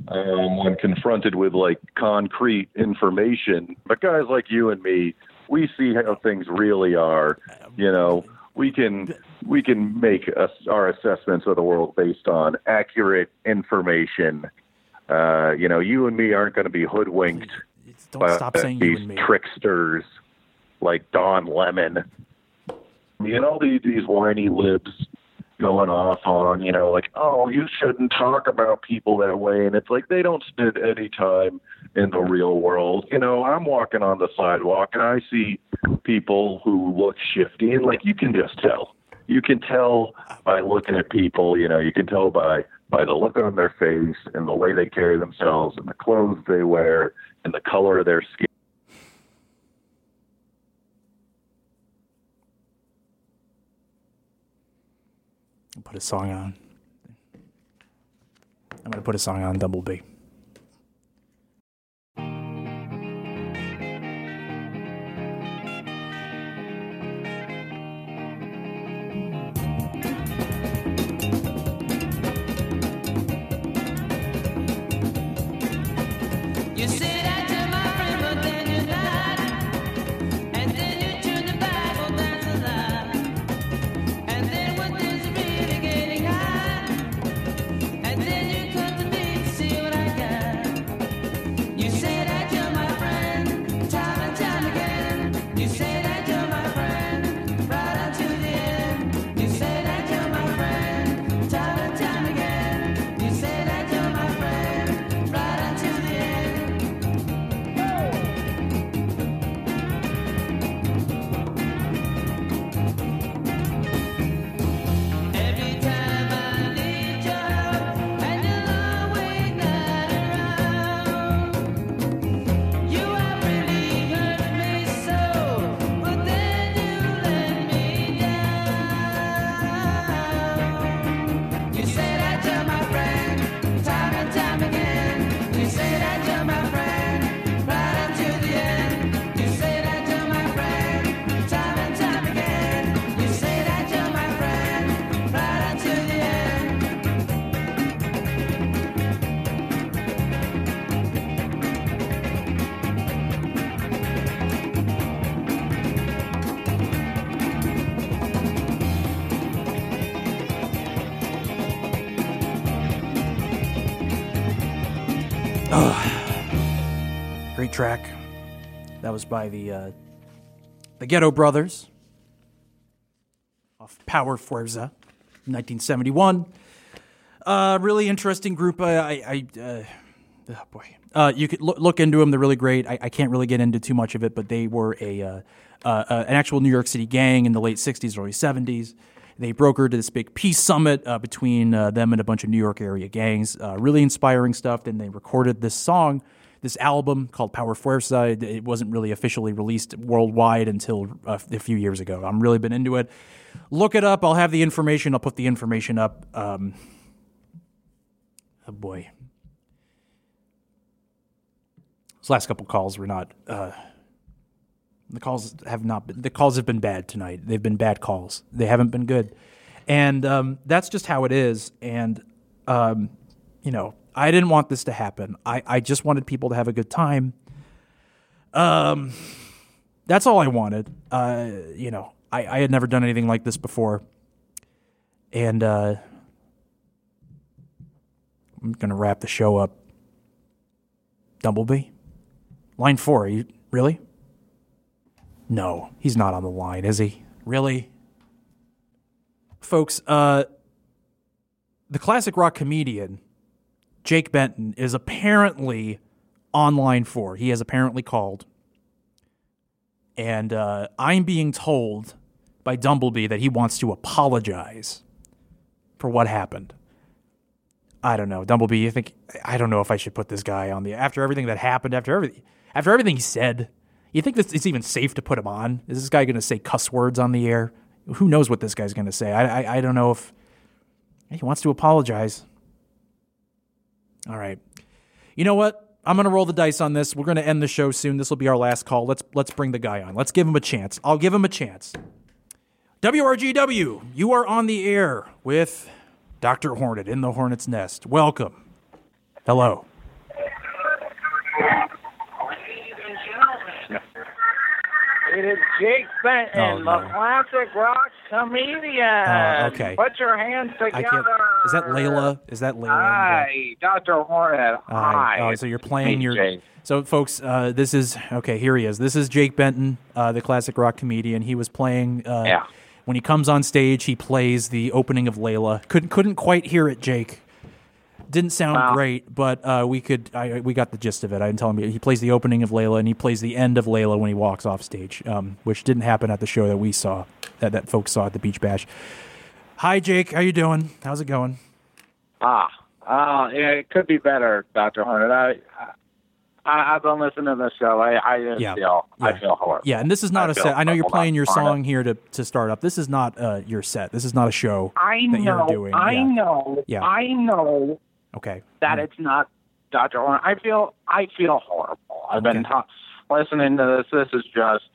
Speaker 9: um, when confronted with like concrete information. But guys like you and me, we see how things really are. You know, we can we can make us, our assessments of the world based on accurate information. Uh, you know, you and me aren't going to be hoodwinked
Speaker 2: Don't
Speaker 9: by
Speaker 2: stop saying
Speaker 9: these tricksters like Don Lemon. You know, these, these whiny libs going off on, you know, like, oh, you shouldn't talk about people that way. And it's like they don't spend any time in the real world. You know, I'm walking on the sidewalk and I see people who look shifty, and like you can just tell. You can tell by looking at people, you know, you can tell by by the look on their face and the way they carry themselves and the clothes they wear and the color of their skin.
Speaker 2: Put a song on. I'm gonna put a song on Double B. track. That was by the uh, the Ghetto Brothers off Power Fuerza, 1971. Uh, really interesting group. I, I uh, oh boy, uh, you could look, look into them. They're really great. I, I can't really get into too much of it, but they were a uh, an actual New York City gang in the late 60s, early 70s. They brokered this big peace summit between them and a bunch of New York area gangs. Really inspiring stuff. Then they recorded this song, this album called Power Fuerza. It- wasn't really officially released worldwide until uh, a few years ago. I'm really been into it. Look it up. I'll have the information. I'll put the information up. Um, oh boy. These last couple calls were not. Uh, the calls have not been. The calls have been bad tonight. They've been bad calls. They haven't been good, and um, that's just how it is. And Um, you know, I didn't want this to happen. I, I just wanted people to have a good time. Um, that's all I wanted. Uh, you know, I, I had never done anything like this before. And uh, I'm going to wrap the show up. Dumblebee? Line four, you really? No, he's not on the line, is he? Really? Folks, uh, the classic rock comedian Jake Benton is apparently on line. He has apparently called. And uh, I'm being told by Dumblebee that he wants to apologize for what happened. I don't know, Dumblebee. You think I don't know if I should put this guy on the after everything that happened, after everything, after everything he said. You think this it's even safe to put him on? Is this guy going to say cuss words on the air? Who knows what this guy's going to say? I, I I don't know if he wants to apologize. All right. You know what? I'm going to roll the dice on this. We're going to end the show soon. This will be our last call. Let's let's bring the guy on. Let's give him a chance. I'll give him a chance. WRGW, you are on the air with Dr. Hornet in the Hornet's Nest. Welcome. Hello.
Speaker 10: It is Jake Benton,
Speaker 2: Oh,
Speaker 10: the classic rock comedian.
Speaker 2: Oh, okay.
Speaker 10: Put your hands together.
Speaker 2: Is that Layla? Is that Layla?
Speaker 10: Hi, Dr. Hornet.
Speaker 2: Hi.
Speaker 10: Hi.
Speaker 2: Oh, so you're playing
Speaker 10: Hey,
Speaker 2: your.
Speaker 10: Jake.
Speaker 2: So, folks, uh, this is okay. Here he is. This is Jake Benton, uh, the classic rock comedian. He was playing. Uh,
Speaker 10: Yeah.
Speaker 2: When he comes on stage, he plays the opening of Layla. Couldn't couldn't quite hear it, Jake. Didn't sound
Speaker 10: Wow.
Speaker 2: great, but uh, we could. I, we got the gist of it. I didn't tell him he plays the opening of Layla and he plays the end of Layla when he walks off stage, um, which didn't happen at the show that we saw, that that folks saw at the Beach Bash. Hi, Jake. How you doing? How's it going?
Speaker 10: Ah, uh, it could be better, Dr. Hornet. I, I, I've been listening to the show. I, I
Speaker 2: Yeah.
Speaker 10: feel, I feel horrible.
Speaker 2: Yeah, and this is not
Speaker 10: I
Speaker 2: a set. I know you're playing your song here to, to start up. This is not uh, your set. This is not a show
Speaker 10: I
Speaker 2: that
Speaker 10: know,
Speaker 2: you're doing.
Speaker 10: I
Speaker 2: yeah.
Speaker 10: know,
Speaker 2: Yeah.
Speaker 10: I know
Speaker 2: Okay.
Speaker 10: that it's not Dr. Hornet. I feel, I feel horrible. I've been ta- listening to this. This is just,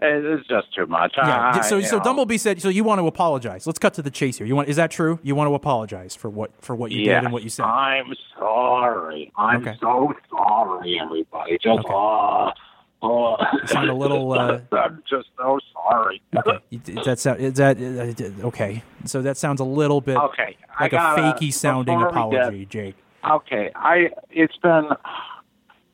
Speaker 10: it- it's just too much.
Speaker 2: Yeah.
Speaker 10: I,
Speaker 2: so so
Speaker 10: know.
Speaker 2: Dumblebee said. So you want to apologize? Let's cut to the chase here. You want? Is that true? You want to apologize for what for what you
Speaker 10: Yes,
Speaker 2: did and what you said?
Speaker 10: I'm sorry. I'm
Speaker 2: Okay.
Speaker 10: so sorry, everybody. Just,
Speaker 2: Okay.
Speaker 10: uh, oh,
Speaker 2: You sound a little, uh,
Speaker 10: I'm just so sorry.
Speaker 2: Okay. That sound? Is that okay? So that sounds a little bit
Speaker 10: Okay,
Speaker 2: like a fakey sounding
Speaker 10: we get-
Speaker 2: apology, Jake.
Speaker 10: Okay, I. It's been.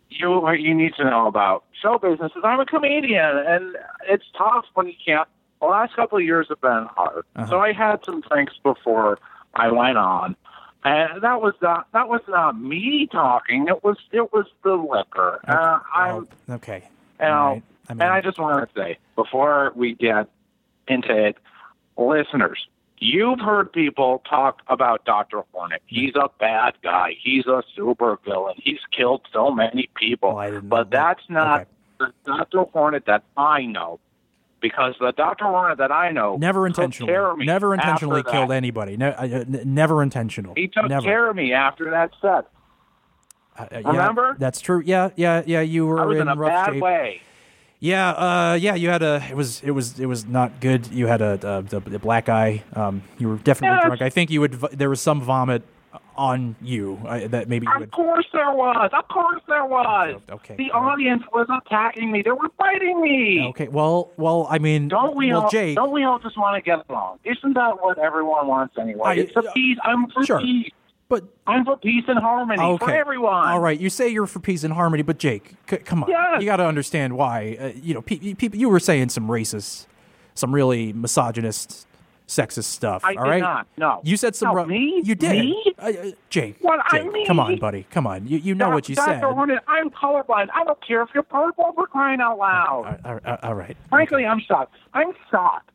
Speaker 10: You what you need to know about show business is I'm a comedian, and it's tough when you can't. The last couple of years have been hard,
Speaker 2: Uh-huh.
Speaker 10: so I had some drinks before I went on, and that was not that was not me talking. It was it was the liquor. Uh, I'm
Speaker 2: Okay. All right. I mean,
Speaker 10: and I just want to say before we get into it, listeners, you've heard people talk about Dr. Hornet. He's a bad guy. He's a super villain. He's killed so many people.
Speaker 2: Well, I didn't know
Speaker 10: but
Speaker 2: that.
Speaker 10: that's not
Speaker 2: Okay.
Speaker 10: the Dr. Hornet that I know. Because the Dr. Hornet that I know
Speaker 2: never
Speaker 10: took care
Speaker 2: intentionally,
Speaker 10: of me
Speaker 2: never intentionally
Speaker 10: that.
Speaker 2: killed anybody. Ne- uh, n- never intentional.
Speaker 10: He took
Speaker 2: never.
Speaker 10: care of me after that set.
Speaker 2: Uh, uh, yeah,
Speaker 10: Remember?
Speaker 2: that's true. Yeah, yeah, yeah. You were
Speaker 10: I in,
Speaker 2: in,
Speaker 10: a
Speaker 2: rough
Speaker 10: bad
Speaker 2: shape.
Speaker 10: way.
Speaker 2: Yeah, uh, yeah. You had a. It was. It was. It was not good. You had a, a the, the black eye. Um, you were definitely
Speaker 10: Yes.
Speaker 2: drunk. I think you would. There was some vomit on you uh, that maybe you
Speaker 10: Of
Speaker 2: would.
Speaker 10: course there was. Of course there was.
Speaker 2: Okay.
Speaker 10: The audience was attacking me. They were fighting me.
Speaker 2: Okay. Well, well. I mean,
Speaker 10: Don't we
Speaker 2: well,
Speaker 10: all?
Speaker 2: Jake.
Speaker 10: Don't we all just want to get along? Isn't that what everyone wants anyway?
Speaker 2: I-
Speaker 10: it's a peace. I'm for
Speaker 2: sure.
Speaker 10: peace.
Speaker 2: But
Speaker 10: I'm for peace and harmony
Speaker 2: okay.
Speaker 10: for everyone.
Speaker 2: All right. You say you're for peace and harmony, but Jake, c- come on.
Speaker 10: Yes.
Speaker 2: You got to understand why. Uh, you know, pe- people. You were saying some racist, some really misogynist, sexist stuff.
Speaker 10: I
Speaker 2: all
Speaker 10: did
Speaker 2: right.
Speaker 10: not. No.
Speaker 2: You said some.
Speaker 10: No,
Speaker 2: ru-
Speaker 10: me?
Speaker 2: You did.
Speaker 10: Me?
Speaker 2: Uh, uh, Jake.
Speaker 10: What, I
Speaker 2: Jake, come on, buddy. Come on. You you know what you
Speaker 10: Dr.
Speaker 2: said.
Speaker 10: Hornet, I'm colorblind. I don't care if you're purple for crying out loud.
Speaker 2: All right, all right.
Speaker 10: Frankly, I'm shocked. I'm shocked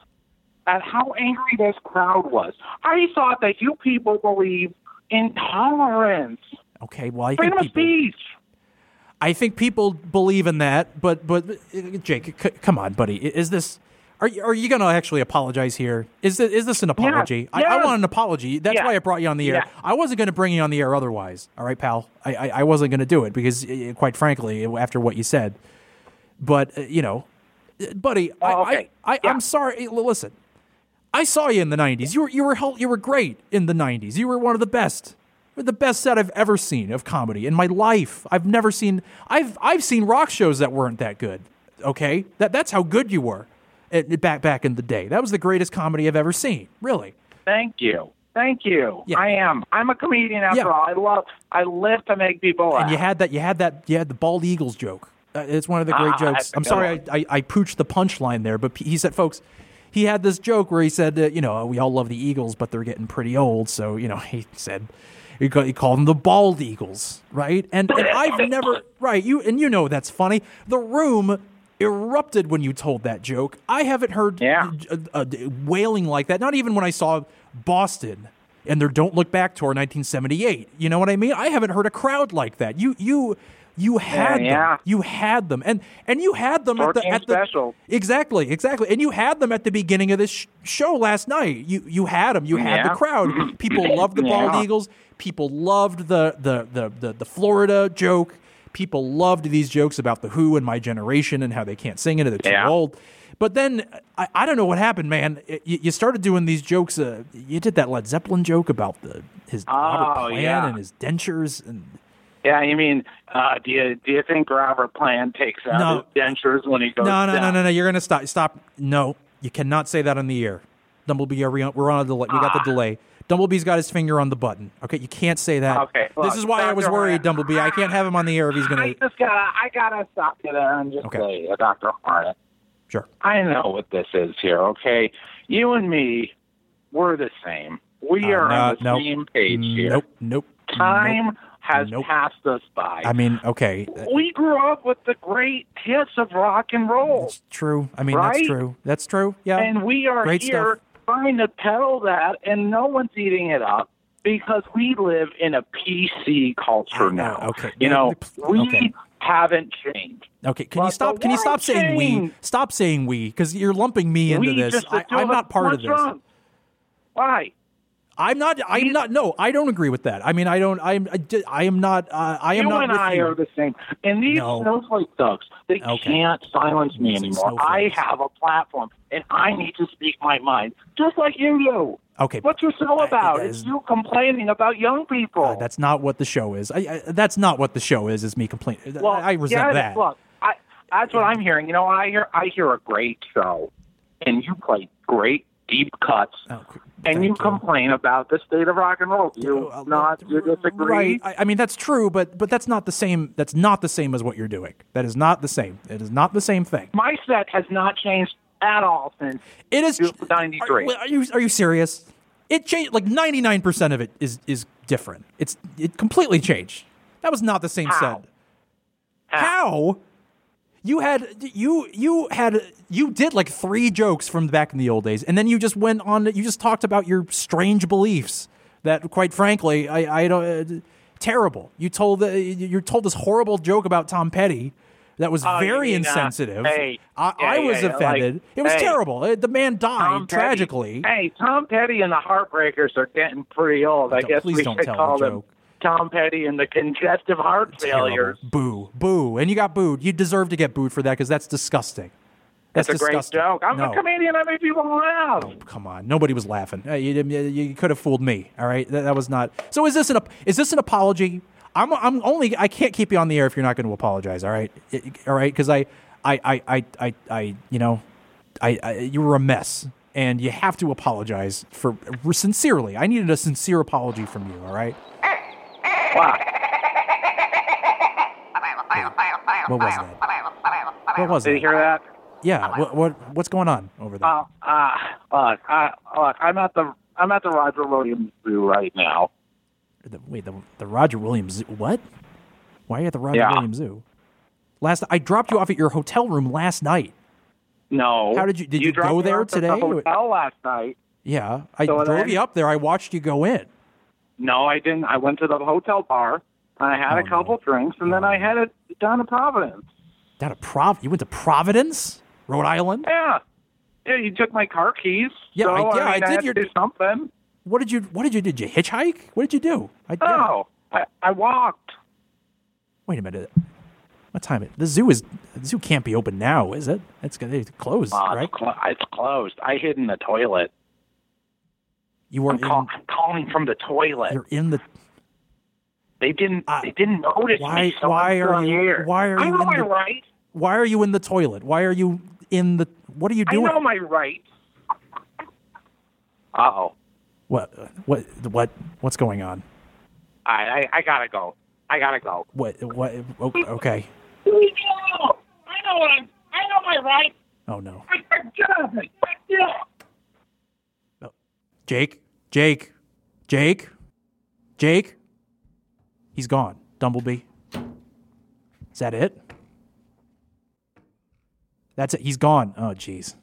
Speaker 10: at how angry this crowd was. I thought that you people believe in tolerance,
Speaker 2: Okay. Well, I think
Speaker 10: freedom of
Speaker 2: people.
Speaker 10: speech.
Speaker 2: I think people believe in that, but but Jake, c- come on, buddy. Is this? Are you, are you going to actually apologize here? Is this, is this an apology? I, I want an apology. That's
Speaker 10: Yeah.
Speaker 2: why I brought you on the air.
Speaker 10: Yeah.
Speaker 2: I wasn't going to bring you on the air otherwise. All right, pal. I I, I wasn't going to do it because, quite frankly, after what you said. But uh, you know, uh, buddy, I,
Speaker 10: Oh, okay.
Speaker 2: I, I
Speaker 10: Yeah.
Speaker 2: I'm sorry. Listen, I saw you in the '90s. You were you were you were great in the '90s. You were one of the best. The best set I've ever seen of comedy in my life. I've never seen. I've I've seen rock shows that weren't that good. Okay, that that's how good you were back back in the day. That was the greatest comedy I've ever seen. Really.
Speaker 10: Thank you. Thank you.
Speaker 2: Yeah.
Speaker 10: I am. I'm a comedian after
Speaker 2: Yeah.
Speaker 10: all. I love. I live to make people laugh.
Speaker 2: And you had that. You had that. You had the bald eagles joke. Uh, it's one of the great
Speaker 10: Ah,
Speaker 2: jokes. I'm sorry, I. I, I pooched the punchline there, but he said, folks, he had this joke where he said, that, you know, we all love the Eagles, but they're getting pretty old. So you know, he said. He called, he called them the bald eagles, right? And, and I've never, right? You and you know that's funny. The room erupted when you told that joke. I haven't heard
Speaker 10: Yeah.
Speaker 2: uh, uh, wailing like that. Not even when I saw Boston and their "Don't Look Back" tour, 1978. You know what I mean? I haven't heard a crowd like that. You you you had
Speaker 10: yeah.
Speaker 2: them. You had them, and and you had them at the at the
Speaker 10: special.
Speaker 2: exactly exactly, and you had them at the beginning of this sh- show last night. You you had them. You had the crowd. People loved the bald
Speaker 10: Yeah.
Speaker 2: eagles. People loved the the the the, the Florida joke. People loved these jokes about the Who and my generation and how they can't sing it or they're too
Speaker 10: Yeah.
Speaker 2: old. But then I, I don't know what happened, man. It- you, you started doing these jokes. Uh, you did that Led Zeppelin joke about the his Robert
Speaker 10: Oh,
Speaker 2: Plant
Speaker 10: yeah.
Speaker 2: and his dentures and
Speaker 10: Yeah, you mean, uh, do you do you think Robert Plant takes out
Speaker 2: No.
Speaker 10: his dentures when he goes
Speaker 2: no, no, no,
Speaker 10: down?
Speaker 2: no, no. You're gonna stop. Stop. No, you cannot say that on the air. Dumblebee, are we on, we're on a delay. We got the
Speaker 10: Ah.
Speaker 2: delay. Dumblebee's got his finger on the button. Okay, you can't say that.
Speaker 10: Okay,
Speaker 2: this is why I was worried,
Speaker 10: Hornet.
Speaker 2: Dumblebee. I can't have him on the air if he's gonna.
Speaker 10: I just gotta, I gotta stop you there and just
Speaker 2: Okay.
Speaker 10: say, uh, Doctor Hornet.
Speaker 2: Sure.
Speaker 10: I know what this is here. Okay, you and me, we're the same. We
Speaker 2: Uh,
Speaker 10: are
Speaker 2: no,
Speaker 10: on the
Speaker 2: nope.
Speaker 10: same page here.
Speaker 2: Nope. Nope.
Speaker 10: Time
Speaker 2: Nope.
Speaker 10: Has
Speaker 2: Nope.
Speaker 10: passed us by.
Speaker 2: I mean, okay, uh,
Speaker 10: we grew up with the great hits of rock and roll.
Speaker 2: it's true. I mean, that's true. That's true. Yeah.
Speaker 10: And we are
Speaker 2: Great
Speaker 10: here
Speaker 2: stuff.
Speaker 10: trying to peddle that, and no one's eating it up because we live in a PC culture now.
Speaker 2: okay.
Speaker 10: You know, we
Speaker 2: Okay.
Speaker 10: haven't changed.
Speaker 2: Okay, can you stop? Can you stop
Speaker 10: world
Speaker 2: saying we? Stop saying we, because you're lumping me into
Speaker 10: we
Speaker 2: this. I, I'm not part of this.
Speaker 10: drunk. Why?
Speaker 2: I'm not. I'm not. No, I don't agree with that. I mean, I don't. I'm. I, I am not. Uh, I am
Speaker 10: you
Speaker 2: not
Speaker 10: and
Speaker 2: with
Speaker 10: I
Speaker 2: you.
Speaker 10: are the same. And these
Speaker 2: No.
Speaker 10: snowflake thugs, they
Speaker 2: Okay.
Speaker 10: can't silence me anymore. I have a platform, and I need to speak my mind, just like you do.
Speaker 2: Okay,
Speaker 10: What's your show
Speaker 2: I-
Speaker 10: about?
Speaker 2: that
Speaker 10: It's you complaining about young people.
Speaker 2: uh, that's not what the show is. I, I, that's not what the show is. Is me complaining.
Speaker 10: well,
Speaker 2: I, I resent
Speaker 10: yeah,
Speaker 2: that.
Speaker 10: Look, I, that's what I'm hearing. You know, I hear I hear a great show, and you play great deep cuts,
Speaker 2: Oh,
Speaker 10: and
Speaker 2: thank
Speaker 10: you complain about the state of rock and roll. You
Speaker 2: Uh,
Speaker 10: not you disagree?
Speaker 2: Right. I, I mean, that's true, but but that's not the same. That's not the same as what you're doing. That is not the same. It is not the same thing.
Speaker 10: My set has not changed at all since
Speaker 2: It is.
Speaker 10: '93.
Speaker 2: Are, are you are you serious? It changed. Like 99 percent of it is is different. It's it completely changed. That was not the same
Speaker 10: How?
Speaker 2: set. How? You had you you had you did like three jokes from back in the old days, and then you just went on. You just talked about your strange beliefs that, quite frankly, I I don't uh, terrible. You told the, you told this horrible joke about Tom Petty that was
Speaker 10: Oh,
Speaker 2: very
Speaker 10: mean, uh,
Speaker 2: insensitive.
Speaker 10: hey,
Speaker 2: I,
Speaker 10: yeah,
Speaker 2: I was
Speaker 10: yeah, like,
Speaker 2: offended. it was
Speaker 10: hey,
Speaker 2: terrible. Uh, The man died
Speaker 10: Tom Petty-
Speaker 2: tragically.
Speaker 10: Hey, Tom Petty and the Heartbreakers are getting pretty old. I
Speaker 2: Don't-
Speaker 10: guess
Speaker 2: please
Speaker 10: we
Speaker 2: don't
Speaker 10: should
Speaker 2: tell
Speaker 10: call
Speaker 2: the
Speaker 10: them
Speaker 2: joke.
Speaker 10: Tom Petty and the congestive heart
Speaker 2: Terrible.
Speaker 10: failures.
Speaker 2: Boo, boo, and you got booed. You deserve to get booed for that because that's disgusting. That's,
Speaker 10: That's a great
Speaker 2: disgusting.
Speaker 10: joke. I'm
Speaker 2: no.
Speaker 10: a comedian. I make people laugh.
Speaker 2: Oh, come on, nobody was laughing. You, you, you could have fooled me. All right, that, that was not. So is this an is this an apology? I'm I'm only I can't keep you on the air if you're not going to apologize. All right, all right, because I I, I I I I you know I, I you were a mess and you have to apologize for sincerely. I needed a sincere apology from you. All right. What was that? What was
Speaker 10: Did you hear that?
Speaker 2: Yeah. What what what's going on over there?
Speaker 10: Uh, uh, look, I, look, I'm at the I'm at the Roger Williams Zoo right now.
Speaker 2: The, wait, the the Roger Williams Zoo. What? Why are you at the Roger
Speaker 10: Yeah.
Speaker 2: Williams Zoo? Last I dropped you off at your hotel room last night.
Speaker 10: No.
Speaker 2: How did you- did you
Speaker 10: dropped
Speaker 2: go there today?
Speaker 10: The hotel last night.
Speaker 2: Yeah, I
Speaker 10: So
Speaker 2: drove
Speaker 10: then-
Speaker 2: you up there. I watched you go in.
Speaker 10: No, I didn't. I went to the hotel bar. And I had
Speaker 2: Oh,
Speaker 10: a couple drinks, and then I headed down to Providence.
Speaker 2: Down to Prov. You went to Providence, Rhode Island.
Speaker 10: Yeah. Yeah, you took my car keys.
Speaker 2: Yeah,
Speaker 10: so,
Speaker 2: I- yeah,
Speaker 10: mean,
Speaker 2: I did
Speaker 10: had to
Speaker 2: your-
Speaker 10: do something.
Speaker 2: What did you What did you did you hitchhike? What did you do? I.
Speaker 10: No, I, I walked.
Speaker 2: Wait a minute. What time? It the zoo is the zoo can't be open now, is it? It's gonna it's closed,
Speaker 10: Uh,
Speaker 2: right?
Speaker 10: it's, clo- it's closed. I hid in the toilet.
Speaker 2: You were
Speaker 10: call, I'm calling from the toilet.
Speaker 2: You're in the.
Speaker 10: They didn't. they didn't notice
Speaker 2: Why?
Speaker 10: me. So
Speaker 2: why are you?
Speaker 10: air.
Speaker 2: Why are
Speaker 10: I
Speaker 2: you
Speaker 10: know
Speaker 2: in
Speaker 10: my
Speaker 2: the? Why are you in the toilet? Why are you in the? What are you doing?
Speaker 10: I know my rights. Uh oh.
Speaker 2: What? What? What? What's going on?
Speaker 10: I, I I gotta go. I gotta go.
Speaker 2: What? What? Okay.
Speaker 10: I know what I'm. I know my rights.
Speaker 2: Oh no.
Speaker 10: Me. Get off.
Speaker 2: Jake. Jake. Jake. Jake. He's gone. Dumblebee. Is that it? That's it. He's gone. Oh, jeez.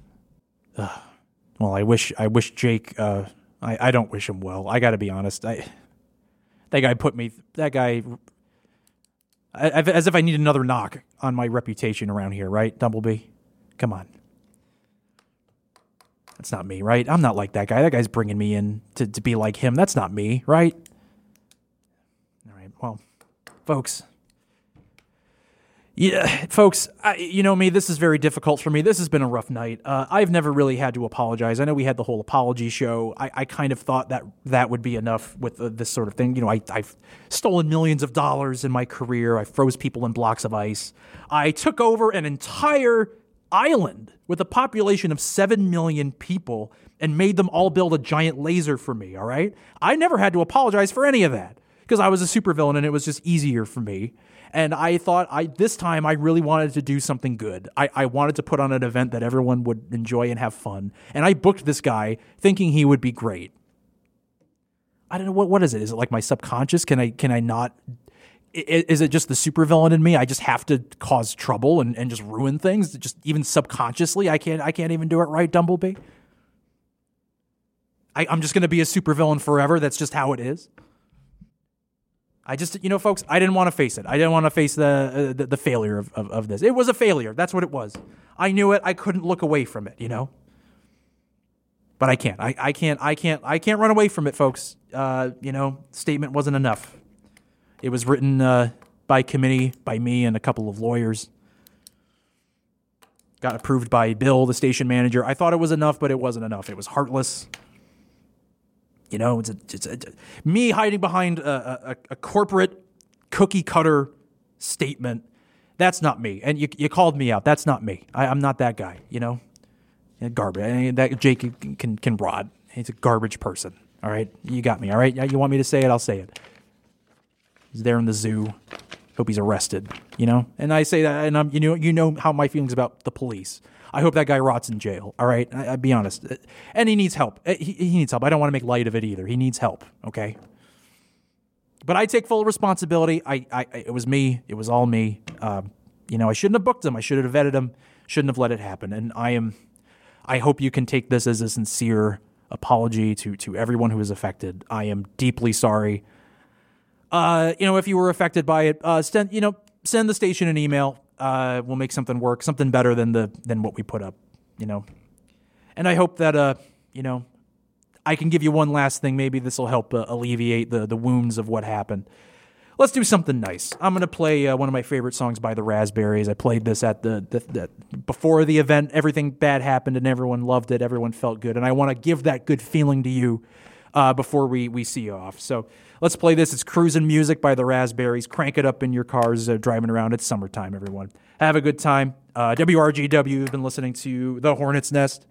Speaker 2: Well, I wish. I wish Jake. Uh, I. I don't wish him well. I got to be honest. I. That guy put me. That guy. I, I- as if I need another knock on my reputation around here, right, Dumblebee? Come on. That's not me, right? I'm not like that guy. That guy's bringing me in to, to be like him. That's not me, right? All right. Well, folks. Yeah, folks, I, you know me, this is very difficult for me. This has been a rough night. Uh, I've never really had to apologize. I know we had the whole apology show. I, I kind of thought that that would be enough with uh, this sort of thing. You know, I, I've stolen millions of dollars in my career. I froze people in blocks of ice. I took over an entire island with a population of 7 million people and made them all build a giant laser for me, all right? I never had to apologize for any of that because I was a supervillain and it was just easier for me. And I thought I this time I really wanted to do something good. I, I wanted to put on an event that everyone would enjoy and have fun. And I booked this guy thinking he would be great. I don't know what what is it? Is it like my subconscious? Can I can I not is it just the supervillain in me? I just have to cause trouble and, and just ruin things. Just even subconsciously, I can't I can't even do it right, Dumblebee. I, I'm just gonna be a supervillain forever. That's just how it is. I just, you know, folks, I didn't want to face it. I didn't want to face the, uh, the the failure of, of of this. It was a failure. That's what it was. I knew it. I couldn't look away from it. You know. But I can't. I, I can't. I can't. I can't run away from it, folks. Uh, you know, statement wasn't enough. It was written uh, by committee, by me, and a couple of lawyers. Got approved by Bill, the station manager. I thought it was enough, but it wasn't enough. It was heartless. You know, it's, a, it's a, me hiding behind a, a, corporate cookie cutter statement. That's not me. And you, you called me out. That's not me. I, I'm not that guy. You know, garbage. That Jake can, can can. He's a garbage person. All right, you got me. All right, you want me to say it? I'll say it. He's there in the zoo. Hope he's arrested. You know, and I say that, and I'm you know you know how my feelings about the police. I hope that guy rots in jail. All right, I, be honest, and he needs help. Uh, He, he needs help. I don't want to make light of it either. He needs help. Okay. But I take full responsibility. I, I it was me. It was all me. Um, you know, I shouldn't have booked him. I should have vetted him. Shouldn't have let it happen. And I am. I hope you can take this as a sincere apology to to everyone who is affected. I am deeply sorry. Uh, you know, if you were affected by it, uh, send you know send the station an email. Uh, we'll make something work, something better than the than what we put up. You know, and I hope that uh, you know, I can give you one last thing. Maybe this will help uh, alleviate the the wounds of what happened. Let's do something nice. I'm gonna play uh, one of my favorite songs by the Raspberries. I played this at the, the, the before the event. Everything bad happened and everyone loved it. Everyone felt good, and I want to give that good feeling to you uh, before we we see you off. So let's play this. It's cruising music by the Raspberries. Crank it up in your cars uh, driving around. It's summertime. Everyone have a good time. Uh, WRGW. You've been listening to the Hornets Nest.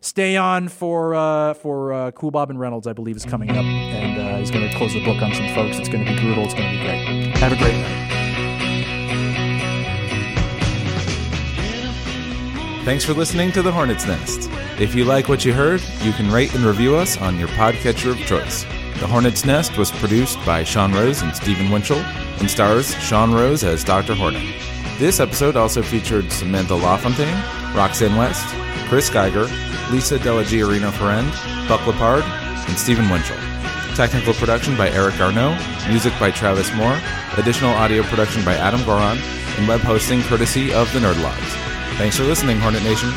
Speaker 2: Stay on for uh, for uh, Cool Bob and Reynolds, I believe, is coming up, and uh, he's going to close the book on some folks. It's going to be brutal. It's going to be great. Have a great night.
Speaker 11: Thanks for listening to The Hornet's Nest. If you like what you heard, you can rate and review us on your podcatcher of choice. The Hornet's Nest was produced by Sean Rose and Stephen Winchell and stars Sean Rose as Dr. Hornet. This episode also featured Samantha LaFontaine, Roxanne West, Chris Geiger, Lisa Della Giorino Buck Lepard, and Stephen Winchell. Technical production by Eric Arnault, music by Travis Moore, additional audio production by Adam Goron, and web hosting courtesy of the Nerdlogs. Thanks for listening, Hornet Nation.